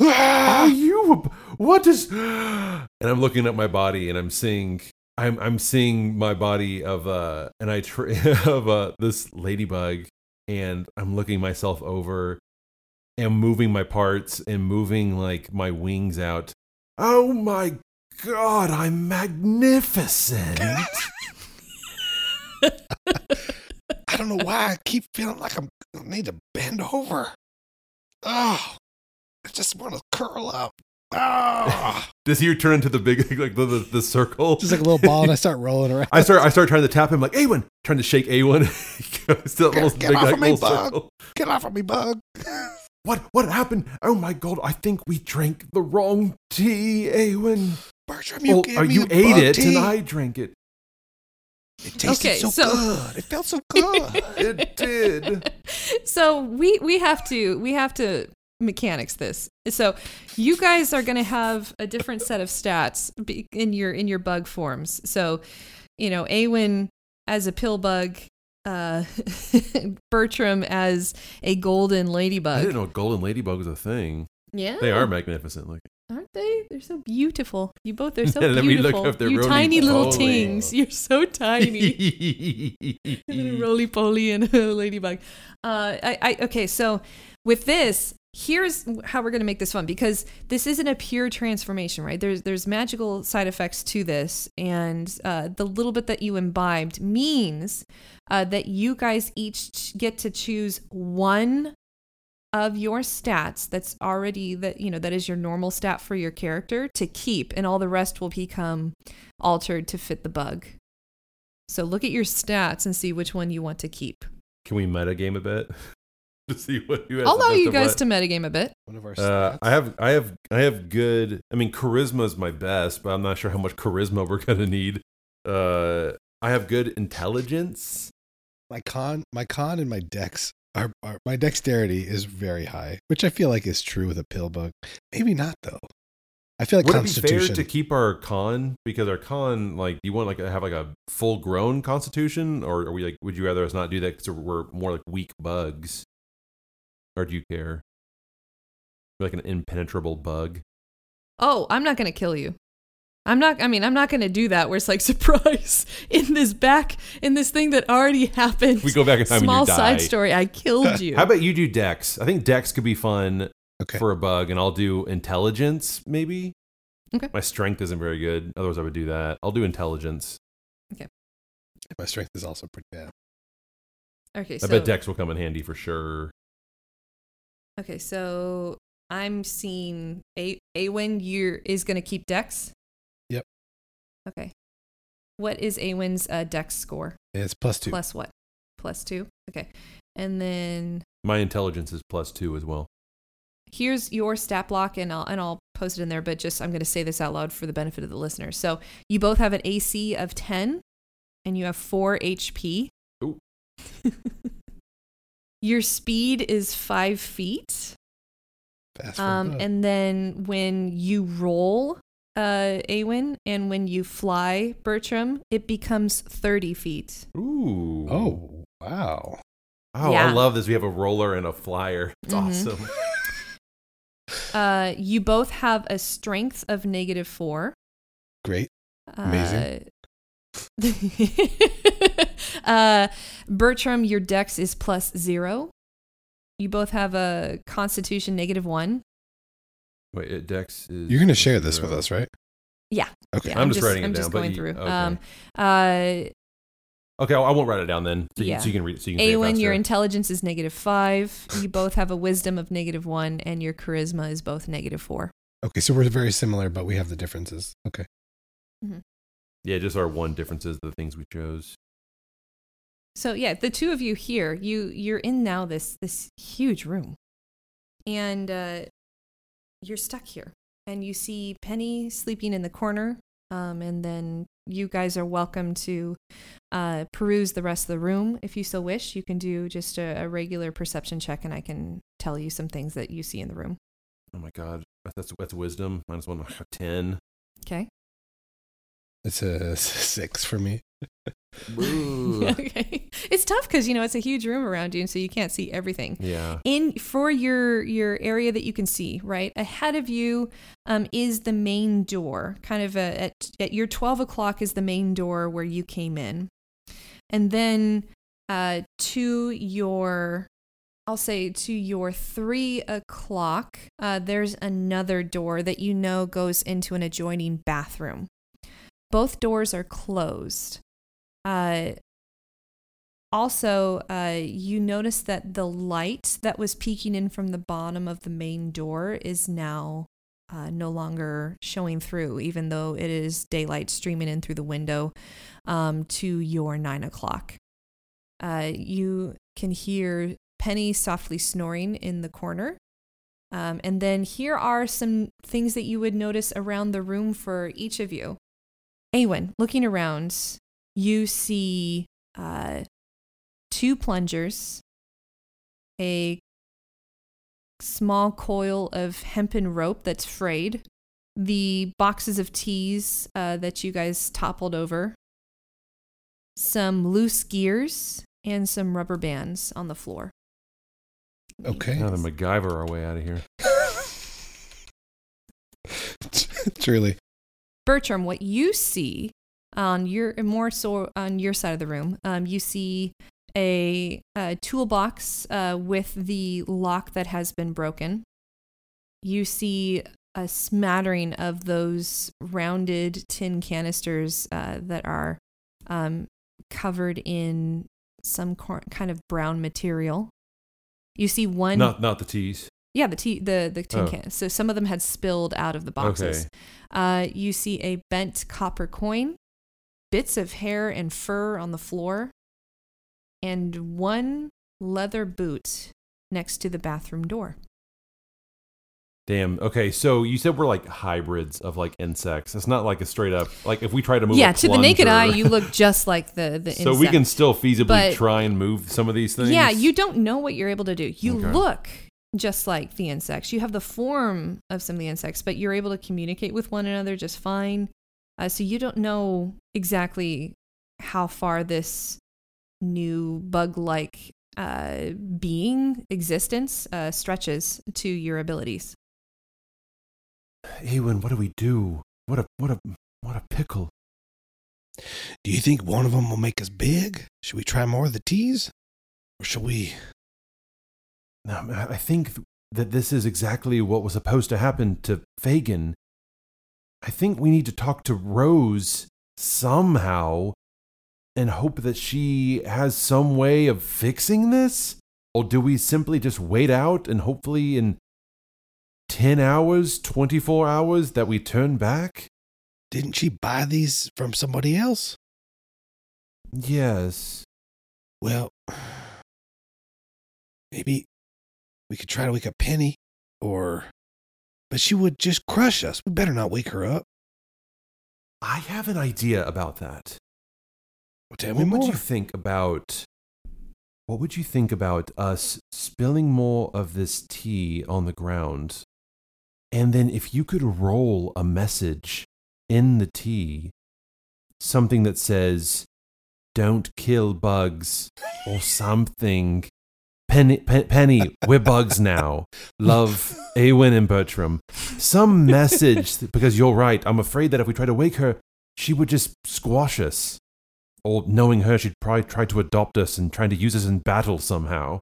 [SPEAKER 3] Are
[SPEAKER 4] Ah!
[SPEAKER 3] you? A, what is? And I'm looking at my body, and I'm seeing, I'm I'm seeing my body of uh, and I tr- of uh this ladybug, and I'm looking myself over, and moving my parts and moving like my wings out. Oh my god, I'm magnificent.
[SPEAKER 4] I don't know why I keep feeling like I'm I need to bend over. Oh, I just want to curl up. Ah.
[SPEAKER 3] Does he turn into the big like the the, the circle?
[SPEAKER 6] Just like a little ball, and I start rolling around.
[SPEAKER 3] I start I start trying to tap him like Awen, trying to shake Awen. Still
[SPEAKER 4] Get,
[SPEAKER 3] almost
[SPEAKER 4] get
[SPEAKER 3] big,
[SPEAKER 4] off
[SPEAKER 3] like,
[SPEAKER 4] of me, bug!
[SPEAKER 3] circle.
[SPEAKER 4] Get off of me, bug!
[SPEAKER 3] What what happened? Oh my god! I think we drank the wrong tea, Awen.
[SPEAKER 4] Bertram, you
[SPEAKER 3] Well,
[SPEAKER 4] gave me
[SPEAKER 3] you
[SPEAKER 4] the
[SPEAKER 3] ate
[SPEAKER 4] bug
[SPEAKER 3] it
[SPEAKER 4] tea.
[SPEAKER 3] and I drank it.
[SPEAKER 4] It tasted
[SPEAKER 2] Okay,
[SPEAKER 4] so,
[SPEAKER 2] so-
[SPEAKER 4] good. It felt so good.
[SPEAKER 3] It did.
[SPEAKER 2] so we we have to we have to mechanics this. So you guys are going to have a different set of stats in your in your bug forms. So you know, Awen as a pill bug, uh, Bertram as a golden ladybug.
[SPEAKER 3] I didn't know a golden ladybug was a thing.
[SPEAKER 2] Yeah,
[SPEAKER 3] They are magnificent looking.
[SPEAKER 2] aren't they? They're so beautiful. You both are so
[SPEAKER 3] Let me look up their
[SPEAKER 2] you tiny little
[SPEAKER 3] poly.
[SPEAKER 2] tings. You're so tiny. roly poly and a ladybug. Uh, I, I okay. So with this, here's how we're gonna make this fun because this isn't a pure transformation, right? There's there's magical side effects to this, and uh, the little bit that you imbibed means uh, that you guys each get to choose one of your stats that's already that you know that is your normal stat for your character to keep and all the rest will become altered to fit the bug. So look at your stats and see which one you want to keep.
[SPEAKER 3] Can we metagame a bit to see what you?
[SPEAKER 2] i'll allow you guys to metagame a bit
[SPEAKER 6] One of our
[SPEAKER 3] Uh, I have, I have, I have good. I mean, charisma is my best, but I'm not sure how much charisma we're gonna need. Uh, I have good intelligence.
[SPEAKER 6] my con, my con, and my dex are, are my dexterity is very high, which I feel like is true with a pill bug. Maybe not though. I feel like
[SPEAKER 3] Would it be fair
[SPEAKER 6] constitution.
[SPEAKER 3] to keep our con because our con, like, do you want like have like a full grown constitution, or are we like? Would you rather us not do that because we're more like weak bugs, or do you care? You're like an impenetrable bug.
[SPEAKER 2] oh i'm not gonna kill you i'm not i mean i'm not gonna do that where it's like surprise in this back in this thing that already happened
[SPEAKER 3] We go back in time and you
[SPEAKER 2] small
[SPEAKER 3] die.
[SPEAKER 2] side story i killed you
[SPEAKER 3] How about you do Dex? I think Dex could be fun
[SPEAKER 6] Okay.
[SPEAKER 3] for a bug, and I'll do intelligence maybe.
[SPEAKER 2] Okay.
[SPEAKER 3] My strength isn't very good. Otherwise, I would do that. I'll do intelligence. Okay.
[SPEAKER 6] My strength is also pretty bad.
[SPEAKER 2] okay
[SPEAKER 3] I
[SPEAKER 2] so
[SPEAKER 3] bet Dex will come in handy for sure.
[SPEAKER 2] Okay, so I'm seeing a Awen you is going to keep Dex.
[SPEAKER 6] Yep.
[SPEAKER 2] Okay. What is Awen's uh, Dex score?
[SPEAKER 6] It's plus two.
[SPEAKER 2] Plus what? Plus two. Okay. And then
[SPEAKER 3] My intelligence is plus two as well.
[SPEAKER 2] here's your stat block, and I'll and I'll post it in there. But just I'm going to say this out loud for the benefit of the listeners. So you both have an AC of ten, and you have four HP.
[SPEAKER 3] Ooh.
[SPEAKER 2] Your speed is five feet.
[SPEAKER 6] Fast for a
[SPEAKER 2] Um, and then when you roll, uh, Awen, and when you fly, Bertram, it becomes 30 feet.
[SPEAKER 3] Ooh.
[SPEAKER 6] oh wow.
[SPEAKER 3] Oh, I love this. We have a roller and a flyer. It's
[SPEAKER 2] Mhm.
[SPEAKER 3] awesome.
[SPEAKER 2] Uh, you both have a strength of negative four.
[SPEAKER 6] Great. Amazing.
[SPEAKER 2] Uh, uh, Bertram, your dex is plus zero. You both have a constitution negative one.
[SPEAKER 3] Wait, it, Dex is.
[SPEAKER 6] You're gonna share this
[SPEAKER 3] zero.
[SPEAKER 6] with us, right?
[SPEAKER 2] Yeah.
[SPEAKER 6] Okay.
[SPEAKER 2] Yeah,
[SPEAKER 3] I'm just writing it down.
[SPEAKER 2] I'm
[SPEAKER 3] down,
[SPEAKER 2] just
[SPEAKER 3] but
[SPEAKER 2] going
[SPEAKER 3] you-
[SPEAKER 2] through.
[SPEAKER 3] okay.
[SPEAKER 2] Um, uh,
[SPEAKER 3] Okay, I I won't write it down then. So, you,
[SPEAKER 2] Yeah.
[SPEAKER 3] so you can read. So you can say it
[SPEAKER 2] Awen, your intelligence is negative five. You both have a wisdom of negative one, and your charisma is both negative four.
[SPEAKER 6] Okay, so we're very similar, but we have the differences. Okay.
[SPEAKER 3] Yeah, just our one differences, the things we chose.
[SPEAKER 2] So yeah, the two of you here, you you're in now this this huge room, and uh, you're stuck here, and you see Penny sleeping in the corner, um, and then you guys are welcome to uh, peruse the rest of the room if you so wish. You can do just a, a regular perception check, and I can tell you some things that you see in the room.
[SPEAKER 3] Oh my god, that's that's wisdom minus one, ten.
[SPEAKER 2] Okay.
[SPEAKER 6] It's a six for me.
[SPEAKER 2] okay. It's tough because you know it's a huge room around you, and so you can't see everything.
[SPEAKER 3] Yeah.
[SPEAKER 2] In for your your area that you can see, right ahead of you, um, is the main door. Kind of a, at at your twelve o'clock is the main door where you came in, and then uh, to your I'll say to your three o'clock, uh, there's another door that you know goes into an adjoining bathroom. Both doors are closed. Uh, also, uh, you notice that the light that was peeking in from the bottom of the main door is now uh, no longer showing through, even though it is daylight streaming in through the window um, to your nine o'clock. Uh, you can hear Penny softly snoring in the corner. Um, and then here are some things that you would notice around the room for each of you. Awen, looking around, you see uh, two plungers, a small coil of hempen rope that's frayed, the boxes of teas uh, that you guys toppled over, some loose gears, and some rubber bands on the floor.
[SPEAKER 6] Okay.
[SPEAKER 3] Now the MacGyver our way out of here.
[SPEAKER 6] Truly.
[SPEAKER 2] Bertram, what you see on your more so on your side of the room, um, you see a, a toolbox uh, with the lock that has been broken. You see a smattering of those rounded tin canisters uh, that are um, covered in some cor- kind of brown material. You see one.
[SPEAKER 3] Not not the teas.
[SPEAKER 2] Yeah, the tea, the the tin
[SPEAKER 3] Oh.
[SPEAKER 2] can. So some of them had spilled out of the boxes.
[SPEAKER 3] Okay.
[SPEAKER 2] Uh, you see a bent copper coin, bits of hair and fur on the floor, and one leather boot next to the bathroom door.
[SPEAKER 3] Damn. Okay, so you said we're like hybrids of like insects. It's not like a straight up like if we try to move.
[SPEAKER 2] yeah, to the naked eye, you look just like the the.
[SPEAKER 3] so we can still feasibly try and move some of these things.
[SPEAKER 2] Yeah, you don't know what you're able to do. You
[SPEAKER 3] Okay.
[SPEAKER 2] look just like the insects. You have the form of some of the insects, but you're able to communicate with one another just fine. Uh, so you don't know exactly how far this new bug-like uh, being existence uh, stretches to your abilities.
[SPEAKER 3] Awen, what do we do? What a what a what a pickle.
[SPEAKER 4] Do you think one of them will make us big? Should we try more of the teas? Or should we?
[SPEAKER 3] I think that this is exactly what was supposed to happen to Fagin. I think we need to talk to Rose somehow and hope that she has some way of fixing this? Or do we simply just wait out and hopefully in 10 hours, 24 hours that we turn back?
[SPEAKER 4] Didn't she buy these from somebody else?
[SPEAKER 3] Yes.
[SPEAKER 4] Well, maybe we could try to wake up Penny, or. But she would just crush us. We better not wake her up.
[SPEAKER 3] I have an idea about that.
[SPEAKER 4] Well, tell
[SPEAKER 3] what
[SPEAKER 4] me
[SPEAKER 3] would
[SPEAKER 4] more.
[SPEAKER 3] you think about what would you think about us spilling more of this tea on the ground and then if you could roll a message in the tea something that says don't kill bugs or something penny Pe- penny we're bugs now love Awen and Bertram some message because you're right i'm afraid that if we try to wake her she would just squash us or knowing her, she'd probably try to adopt us and trying to use us in battle somehow.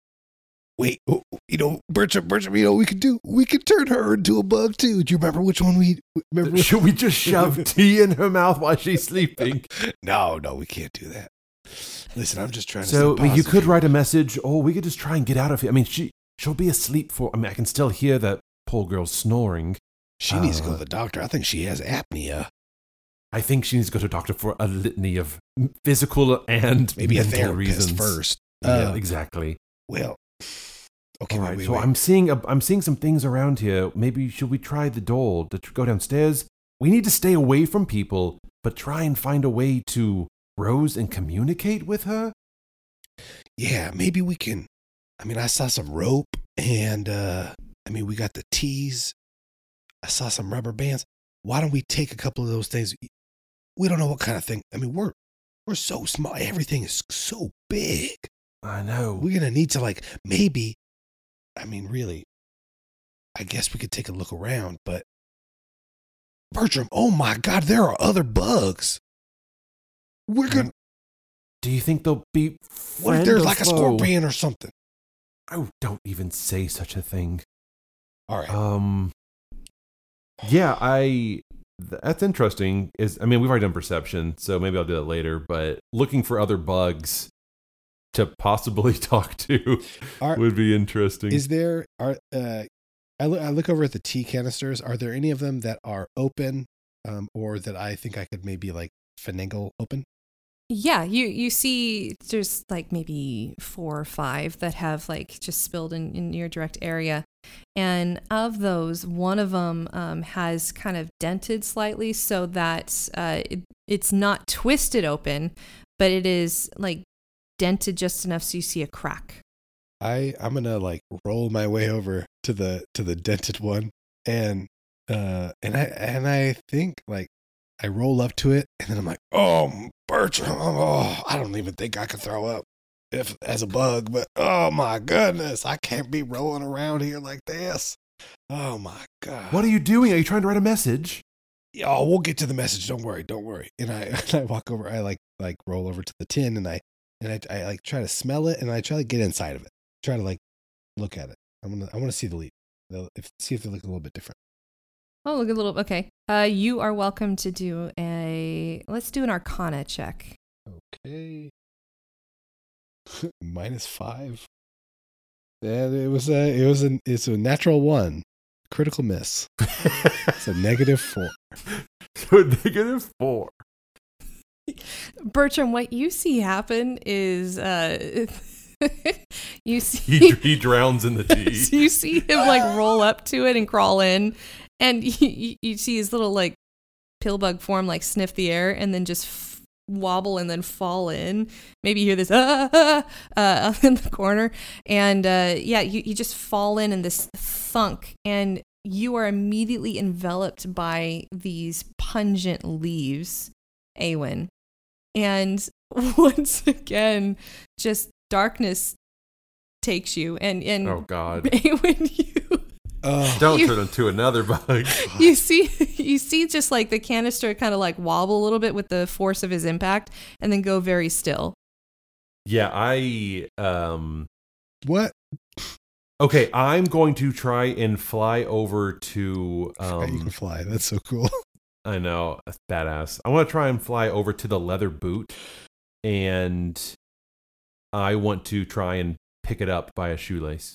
[SPEAKER 4] Wait, oh, you know, Bertram, Bertram, you know, we could do, we could turn her into a bug too. Do you remember which one we remember?
[SPEAKER 3] Should we just shove tea in her mouth while she's sleeping?
[SPEAKER 4] no, no, we can't do that. Listen, I'm just trying to.
[SPEAKER 3] So I mean, you could write a message, or we could just try and get out of here. I mean, she she'll be asleep for. I mean, I can still hear that poor girl snoring.
[SPEAKER 4] She needs to go
[SPEAKER 3] Uh,
[SPEAKER 4] to the doctor. I think she has apnea.
[SPEAKER 3] I think she needs to go to a doctor for a litany of physical and
[SPEAKER 4] Maybe a
[SPEAKER 3] mental
[SPEAKER 4] therapist
[SPEAKER 3] reasons
[SPEAKER 4] first.
[SPEAKER 3] Yeah,
[SPEAKER 4] Uh,
[SPEAKER 3] exactly.
[SPEAKER 4] Well, okay,
[SPEAKER 3] All right,
[SPEAKER 4] wait,
[SPEAKER 3] so
[SPEAKER 4] wait.
[SPEAKER 3] I'm seeing a, I'm seeing some things around here. Maybe should we try the door to go downstairs we need to stay away from people, but try and find a way to Rose and communicate with her.
[SPEAKER 4] Yeah, maybe we can. I mean, I saw some rope and, uh, I mean, we got the tees. I saw some rubber bands. Why don't we take a couple of those things? We don't know what kind of thing. I mean, we're, we're so small. Everything is so big.
[SPEAKER 3] I know.
[SPEAKER 4] We're going to need to, like, maybe, I mean, really, I guess we could take a look around, but Bertram, oh my God, there are other bugs. We're to.
[SPEAKER 3] Do you think they'll be?
[SPEAKER 4] What if there's like a scorpion or something?
[SPEAKER 3] Oh, don't even say such a thing.
[SPEAKER 4] All right.
[SPEAKER 3] Um. Yeah, I. That's interesting. Is I mean, we've already done perception, so maybe I'll do that later. But looking for other bugs to possibly talk to
[SPEAKER 6] Are-
[SPEAKER 3] would be interesting.
[SPEAKER 6] Is there are uh I look I look over at the tea canisters. Are there any of them that are open um or that I think I could maybe like finagle open?
[SPEAKER 2] Yeah, you you see there's like maybe four or five that have like just spilled in, in your direct area. And of those, one of them um, has kind of dented slightly so that uh, it, it's not twisted open, but it is like dented just enough so you see a crack.
[SPEAKER 6] I I'm gonna like roll my way over to the to the dented one and uh and I and I think like I roll up to it and then I'm like, oh Bertram, oh I don't even think I could throw up if as a bug, but oh my goodness, I can't be rolling around here like this. Oh my god.
[SPEAKER 3] what are you doing? Are you trying to write a message?
[SPEAKER 6] Oh, we'll get to the message. Don't worry, don't worry. And I and I walk over, I like like roll over to the tin and I and I, I like try to smell it and I try to get inside of it. Try to like look at it. I'm gonna I want to see the leaf. If, see if they look a little bit different.
[SPEAKER 2] Oh, look a little. Okay. Uh, you are welcome to do a. Let's do an Arcana check.
[SPEAKER 6] Okay. Minus five. Yeah, it was a it was a it's a natural one. Critical miss. it's a negative four.
[SPEAKER 3] So negative four.
[SPEAKER 2] Bertram, what you see happen is uh, you
[SPEAKER 3] He,
[SPEAKER 2] see
[SPEAKER 3] he drowns in the tea.
[SPEAKER 2] you see him like roll up to it and crawl in, and you, you, see his little like pillbug form like sniff the air and then just f- wobble and then fall in. Maybe you hear this ah, ah, uh, in the corner, and uh, yeah, you, you just fall in in this thunk, and you are immediately enveloped by these pungent leaves, Awen. And once again, just darkness takes you, and and
[SPEAKER 3] Oh God!
[SPEAKER 2] Awen, you
[SPEAKER 6] Oh,
[SPEAKER 3] Don't
[SPEAKER 2] You-
[SPEAKER 3] turn into another bug.
[SPEAKER 2] you see you see just like the canister kind of like wobble a little bit with the force of his impact and then go very still
[SPEAKER 3] Yeah, I um
[SPEAKER 6] what?
[SPEAKER 3] okay, I'm going to try and fly over to
[SPEAKER 6] you can
[SPEAKER 3] um
[SPEAKER 6] fly. That's so cool.
[SPEAKER 3] I know, that's badass. I want to try and fly over to the leather boot and I want to try and pick it up by a shoelace.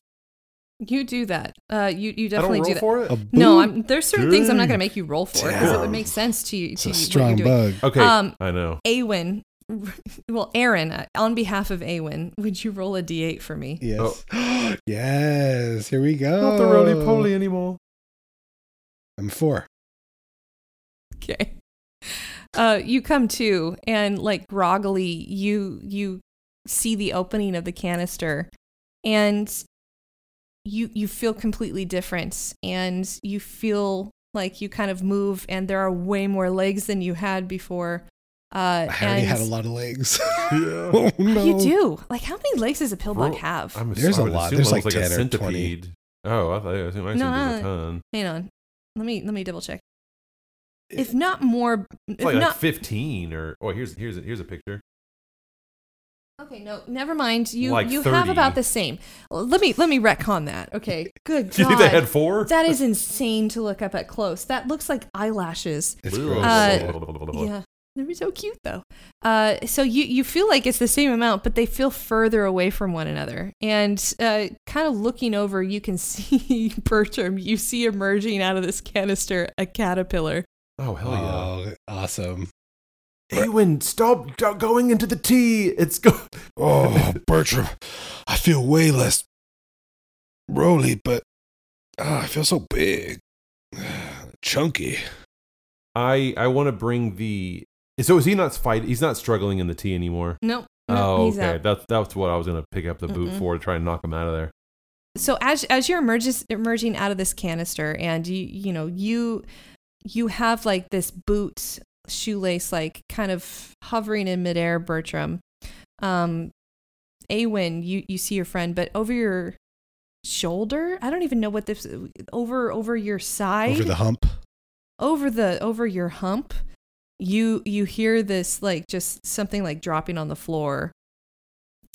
[SPEAKER 2] You do that uh you you
[SPEAKER 3] I don't
[SPEAKER 2] definitely
[SPEAKER 3] roll
[SPEAKER 2] do that
[SPEAKER 3] for it?
[SPEAKER 6] A
[SPEAKER 2] no i'm there's certain things i'm not going to make you roll for because it would make sense to you
[SPEAKER 6] It's
[SPEAKER 2] to
[SPEAKER 6] a
[SPEAKER 2] what
[SPEAKER 6] strong
[SPEAKER 2] you're doing
[SPEAKER 6] bug.
[SPEAKER 3] Okay,
[SPEAKER 2] Um,
[SPEAKER 3] I know.
[SPEAKER 2] Awen, well, Aaron, uh, on behalf of Awen, would you roll a d8 for me?
[SPEAKER 6] Yes. yes. Here we go.
[SPEAKER 3] Not the roly poly anymore.
[SPEAKER 6] I'm four.
[SPEAKER 2] Okay. Uh, you come to, and like groggily, you you see the opening of the canister, and you you feel completely different, and you feel like you kind of move, and there are way more legs than you had before. Uh,
[SPEAKER 6] I already
[SPEAKER 2] and
[SPEAKER 6] had a lot of legs.
[SPEAKER 3] Yeah.
[SPEAKER 6] oh no.
[SPEAKER 2] You do. Like, how many legs does a pillbug
[SPEAKER 3] Roll-
[SPEAKER 2] have?
[SPEAKER 3] I'm
[SPEAKER 6] There's
[SPEAKER 3] I
[SPEAKER 6] a
[SPEAKER 3] would
[SPEAKER 6] lot. There's
[SPEAKER 3] it
[SPEAKER 6] like
[SPEAKER 3] was a
[SPEAKER 6] 10 or 20.
[SPEAKER 3] centipede. Oh, I thought I assume I assumed
[SPEAKER 2] No,
[SPEAKER 3] there's a ton.
[SPEAKER 2] Hang on. Let me let me double check. If not more, if
[SPEAKER 3] It's like, like
[SPEAKER 2] not
[SPEAKER 3] 15 or oh here's here's a, here's a picture.
[SPEAKER 2] Okay, no, never mind. You
[SPEAKER 3] Like
[SPEAKER 2] you have
[SPEAKER 3] 30.
[SPEAKER 2] about the same. Let me let me retcon that. Okay, good.
[SPEAKER 3] Do you think
[SPEAKER 2] God.
[SPEAKER 3] they had four?
[SPEAKER 2] That is insane to look up at close. That looks like eyelashes.
[SPEAKER 6] It's
[SPEAKER 3] Ugh.
[SPEAKER 6] gross.
[SPEAKER 2] Uh, Yeah, they're so cute though. Uh, so you you feel like it's the same amount, but they feel further away from one another. And uh, kind of looking over, you can see Bertram. You see emerging out of this canister a caterpillar.
[SPEAKER 3] Oh hell yeah!
[SPEAKER 6] Oh, awesome.
[SPEAKER 3] Awen, stop going into the tea. It's go.
[SPEAKER 4] Oh, Bertram, I feel way less roly, but ah, I feel so big, chunky.
[SPEAKER 3] I I want to bring the. So is he not fight? He's not struggling in the tea anymore.
[SPEAKER 2] Nope.
[SPEAKER 3] Oh,
[SPEAKER 2] no, he's
[SPEAKER 3] okay.
[SPEAKER 2] out.
[SPEAKER 3] That's that's what I was gonna pick up the boot
[SPEAKER 2] Mm-mm.
[SPEAKER 3] for to try and knock him out of there.
[SPEAKER 2] so as as you're emerges, emerging out of this canister and you you know you you have like this boot shoelace like kind of hovering in midair bertram. Um Awen, you you see your friend but over your shoulder? I don't even know what this over over your side?
[SPEAKER 6] Over the hump.
[SPEAKER 2] over the over your hump? You you hear this like just something like dropping on the floor.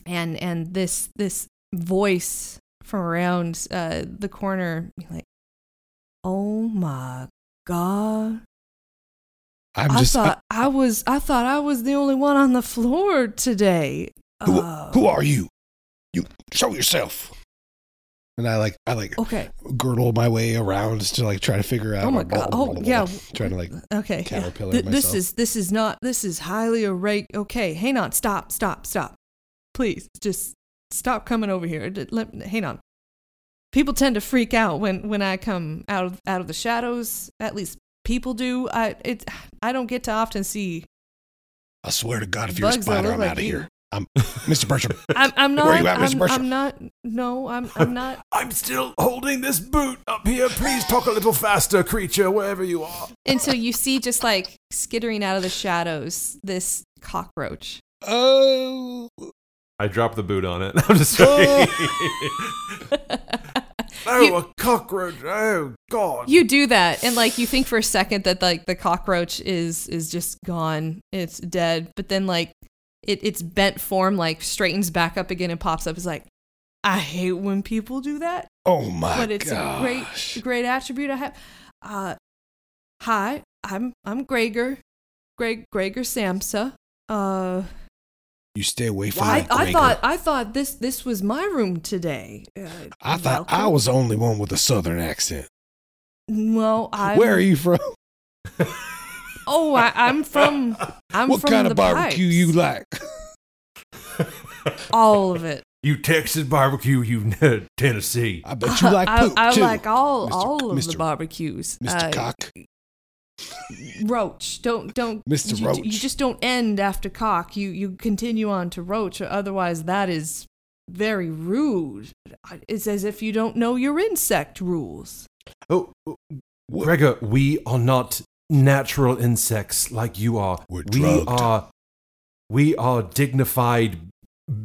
[SPEAKER 2] And and this this voice from around uh the corner like oh my god
[SPEAKER 4] I'm
[SPEAKER 2] I
[SPEAKER 4] just.
[SPEAKER 2] thought I, was I thought I was the only one on the floor today.
[SPEAKER 4] who,
[SPEAKER 2] Uh,
[SPEAKER 4] who are you? You show yourself.
[SPEAKER 6] And I like I like
[SPEAKER 2] okay.
[SPEAKER 6] girdle my way around to like try to figure out.
[SPEAKER 2] Oh my god. Oh yeah.
[SPEAKER 6] Trying to like
[SPEAKER 2] Okay.
[SPEAKER 6] caterpillar
[SPEAKER 2] Th- this is this is not this is highly irregular. Okay, hang on. Stop. Stop. Stop. Please, just stop coming over here. D- Let, hang on. People tend to freak out when when I come out of out of the shadows. At least people do. I it I don't get to often see.
[SPEAKER 4] I swear to God, if you're a spider, I'm
[SPEAKER 2] like
[SPEAKER 4] out of here. I'm Mr. Bertram.
[SPEAKER 2] I'm I'm not.
[SPEAKER 4] Where you at, Mr.
[SPEAKER 2] I'm,
[SPEAKER 4] Bertram?
[SPEAKER 2] I'm not. No, I'm I'm not.
[SPEAKER 3] I'm still holding this boot up here. Please talk a little faster, creature, wherever you are.
[SPEAKER 2] And so you see just like skittering out of the shadows this cockroach.
[SPEAKER 6] Oh.
[SPEAKER 3] I dropped the boot on it. I'm just joking. Oh,
[SPEAKER 2] You-
[SPEAKER 3] a cockroach! Oh God!
[SPEAKER 2] You do that and like you think for a second that like the cockroach is is just gone. It's dead. But then like it its bent form like straightens back up again and pops up. It's like I hate when people do that.
[SPEAKER 4] Oh my God.
[SPEAKER 2] but it's
[SPEAKER 4] gosh.
[SPEAKER 2] a great great attribute I have. Uh hi, I'm I'm Gregor. Greg Gregor Samsa. Uh
[SPEAKER 4] You stay away from
[SPEAKER 2] I,
[SPEAKER 4] me,
[SPEAKER 2] I
[SPEAKER 4] Gregor.
[SPEAKER 2] thought I thought this this was my room today. Uh,
[SPEAKER 4] I thought I was the only one with a southern accent.
[SPEAKER 2] Well, I.
[SPEAKER 6] Where are you from?
[SPEAKER 2] Oh, I, I'm from. I'm
[SPEAKER 4] what
[SPEAKER 2] from
[SPEAKER 4] kind
[SPEAKER 2] the
[SPEAKER 4] of barbecue
[SPEAKER 2] pipes.
[SPEAKER 4] you like?
[SPEAKER 2] All of it.
[SPEAKER 3] You Texas barbecue, you Tennessee.
[SPEAKER 4] I bet you like
[SPEAKER 2] I,
[SPEAKER 4] poop
[SPEAKER 2] I
[SPEAKER 4] too.
[SPEAKER 2] like all
[SPEAKER 4] Mr.
[SPEAKER 2] all of the barbecues.
[SPEAKER 4] Mr.
[SPEAKER 2] Uh,
[SPEAKER 4] Cock.
[SPEAKER 2] Roach. Don't don't.
[SPEAKER 4] Mr.
[SPEAKER 2] You,
[SPEAKER 4] Roach.
[SPEAKER 2] you just don't end after cock. You you continue on to roach. Or otherwise, that is very rude. It's as if you don't know your insect rules.
[SPEAKER 3] Oh, oh, Gregor, we are not natural insects like you are.
[SPEAKER 4] We're
[SPEAKER 3] we
[SPEAKER 4] drugged.
[SPEAKER 3] are. We are dignified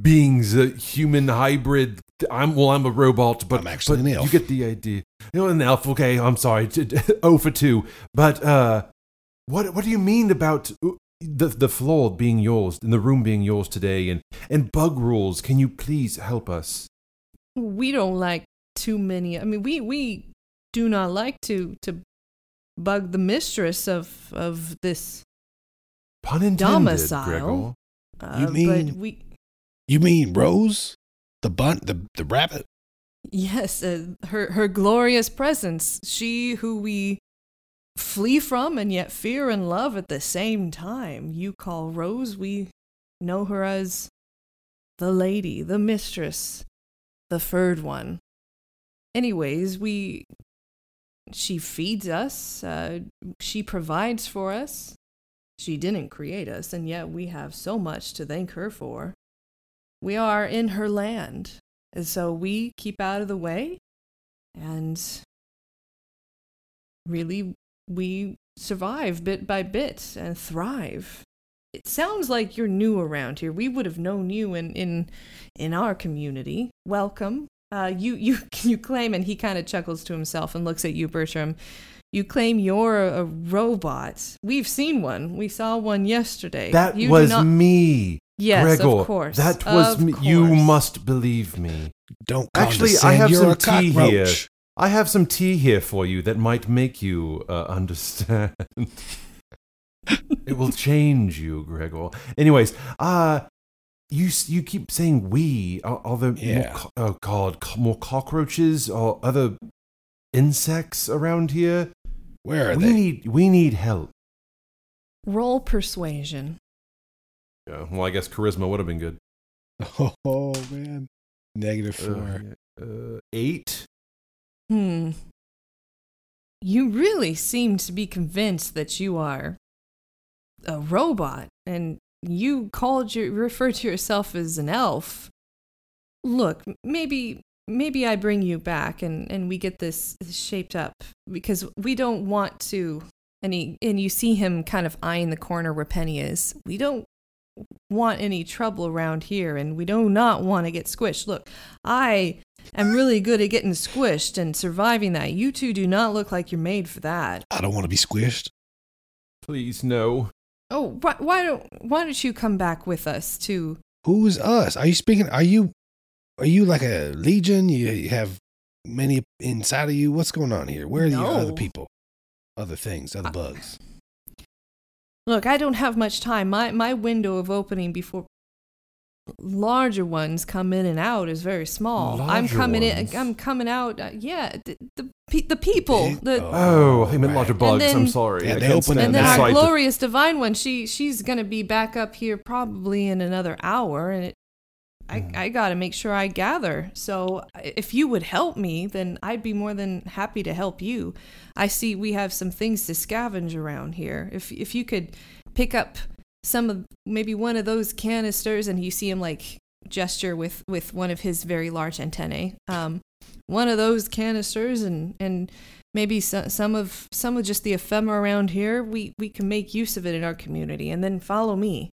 [SPEAKER 3] beings, a human hybrid. I'm well. I'm a robot, but
[SPEAKER 4] I'm actually
[SPEAKER 3] but
[SPEAKER 4] an elf.
[SPEAKER 3] You get the idea. You're an elf. Okay, I'm sorry. Oh for two. But uh, what what do you mean about uh, the the floor being yours and the room being yours today and and bug rules? Can you please help us?
[SPEAKER 2] we don't like too many i mean we we do not like to to bug the mistress of of this
[SPEAKER 3] Pun intended,
[SPEAKER 2] domicile
[SPEAKER 3] Gregor.
[SPEAKER 2] uh,
[SPEAKER 4] You
[SPEAKER 2] but
[SPEAKER 4] mean-
[SPEAKER 2] we
[SPEAKER 4] You mean Rose? The bunt, the the rabbit?
[SPEAKER 2] yes uh, her her glorious presence. She who we flee from and yet fear and love at the same time. You call rose we know her as the lady the mistress the furred one. Anyways we she feeds us uh, she provides for us. She didn't create us and yet we have so much to thank her for we are in her land. And so we keep out of the way and really we survive bit by bit and thrive. It sounds like you're new around here. We would have known you in in in our community. Welcome. Uh you you you claim and he kind of chuckles to himself and looks at you bertram. You claim you're a, a robot. We've seen one. We saw one yesterday.
[SPEAKER 3] That
[SPEAKER 2] you
[SPEAKER 3] was
[SPEAKER 2] not-
[SPEAKER 3] me.
[SPEAKER 2] Yes, of course,
[SPEAKER 3] That was
[SPEAKER 2] of
[SPEAKER 3] me. You must believe me.
[SPEAKER 4] Don't
[SPEAKER 3] Actually, I have
[SPEAKER 4] you're
[SPEAKER 3] some
[SPEAKER 4] a
[SPEAKER 3] tea
[SPEAKER 4] cockroach.
[SPEAKER 3] here. I have some tea here for you that might make you uh, understand. it will change you, Gregor. Anyways, uh you you keep saying we. Are, are there more co- oh god, co- more cockroaches or other insects around here?
[SPEAKER 4] Where are
[SPEAKER 3] we
[SPEAKER 4] they?
[SPEAKER 3] need we need help.
[SPEAKER 2] roll persuasion
[SPEAKER 3] Yeah, well, I guess charisma would have been good.
[SPEAKER 6] Oh man. Negative
[SPEAKER 3] Uh,
[SPEAKER 6] four.
[SPEAKER 3] uh, eight.
[SPEAKER 2] Hmm. you really seem to be convinced that you are a robot and you called your refer to yourself as an elf. Look, maybe maybe I bring you back and and we get this shaped up because we don't want to and he and you see him kind of eyeing the corner where Penny is. We don't want any trouble around here and we do not want to get squished. Look, I am really good at getting squished and surviving that. You two do not look like you're made for that.
[SPEAKER 4] I don't want to be squished.
[SPEAKER 3] Please, no.
[SPEAKER 2] Oh, why, why don't why don't you come back with us to
[SPEAKER 4] Who's us? Are you speaking? Are you are you like a legion? You, you have many inside of you. What's going on here? Where are the other people? Other things, other bugs.
[SPEAKER 2] Look, I don't have much time. My my window of opening before larger ones come in and out is very small. I'm coming
[SPEAKER 3] ones?
[SPEAKER 2] in. I'm coming out. Uh, yeah, the the, pe- the people. The
[SPEAKER 3] Oh, I meant larger bugs.
[SPEAKER 2] then-
[SPEAKER 3] I'm sorry.
[SPEAKER 4] Yeah,
[SPEAKER 3] I
[SPEAKER 4] they
[SPEAKER 3] can't
[SPEAKER 4] open
[SPEAKER 3] stand
[SPEAKER 2] and
[SPEAKER 3] the
[SPEAKER 2] then our
[SPEAKER 3] sight of-
[SPEAKER 2] glorious divine one. She she's gonna be back up here probably in another hour, and it. I, I got to make sure I gather. So if you would help me, then I'd be more than happy to help you. I see we have some things to scavenge around here. If if you could pick up some of maybe one of those canisters, and you see him like gesture with with one of his very large antennae. Um, one of those canisters, and and maybe so, some of some of just the ephemera around here. We we can make use of it in our community, and then follow me.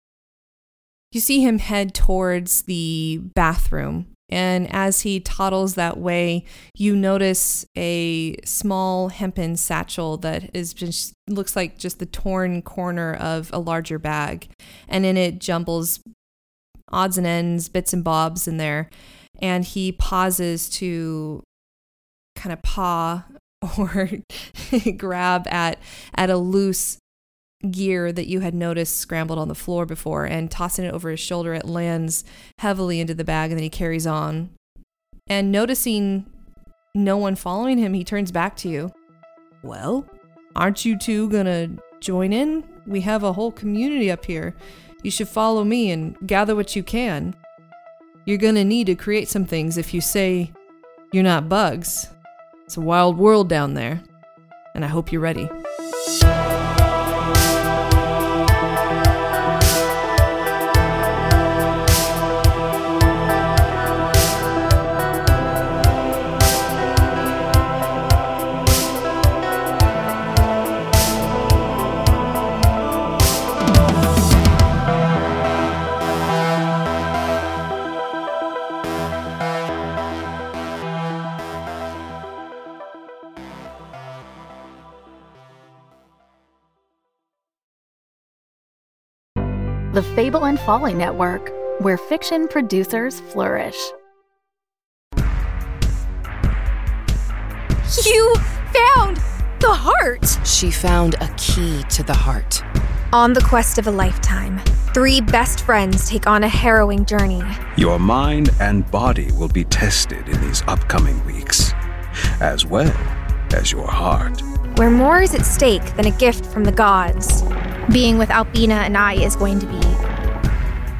[SPEAKER 2] You see him head towards the bathroom, and as he toddles that way, you notice a small hempen satchel that is just looks like just the torn corner of a larger bag, and in it jumbles odds and ends, bits and bobs in there, and he pauses to kind of paw or grab at at a loose gear that you had noticed scrambled on the floor before and tossing it over his shoulder it lands heavily into the bag and then he carries on. And noticing no one following him he turns back to you. Well aren't you two gonna join in? We have a whole community up here. You should follow me and gather what you can. You're gonna need to create some things if you say you're not bugs. It's a wild world down there and i hope you're ready
[SPEAKER 1] Folly Network, where fiction producers flourish.
[SPEAKER 7] You found the heart!
[SPEAKER 8] She found a key to the heart.
[SPEAKER 9] On the quest of a lifetime, three best friends take on a harrowing journey.
[SPEAKER 10] Your mind and body will be tested in these upcoming weeks, as well as your heart.
[SPEAKER 9] where more is at stake than a gift from the gods.
[SPEAKER 11] Being with Albina and I is going to be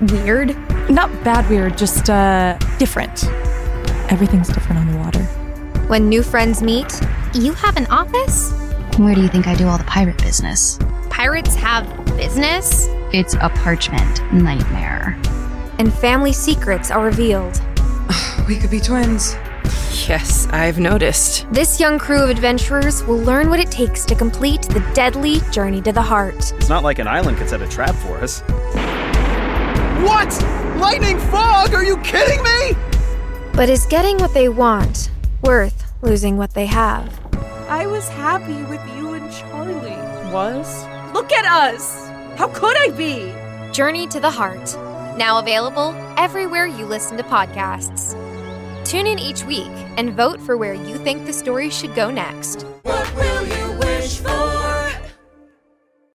[SPEAKER 11] weird.
[SPEAKER 12] Not bad weird, just uh different. Everything's different on the water.
[SPEAKER 9] When new friends meet,
[SPEAKER 11] You have an office?
[SPEAKER 13] Where do you think I do all the pirate business?
[SPEAKER 11] Pirates have business?
[SPEAKER 13] It's a parchment nightmare.
[SPEAKER 9] and family secrets are revealed.
[SPEAKER 8] We could be twins. Yes, I've noticed.
[SPEAKER 9] This young crew of adventurers will learn what it takes to complete the deadly journey to the heart.
[SPEAKER 14] It's not like an island could set a trap for us.
[SPEAKER 15] What? Lightning fog? Are you kidding me?
[SPEAKER 9] But is getting what they want worth losing what they have?
[SPEAKER 16] I was happy with you and Charlie.
[SPEAKER 8] Was?
[SPEAKER 16] Look at us! How could I be?
[SPEAKER 9] Journey to the Heart. Now available everywhere you listen to podcasts. Tune in each week and vote for where you think the story should go next.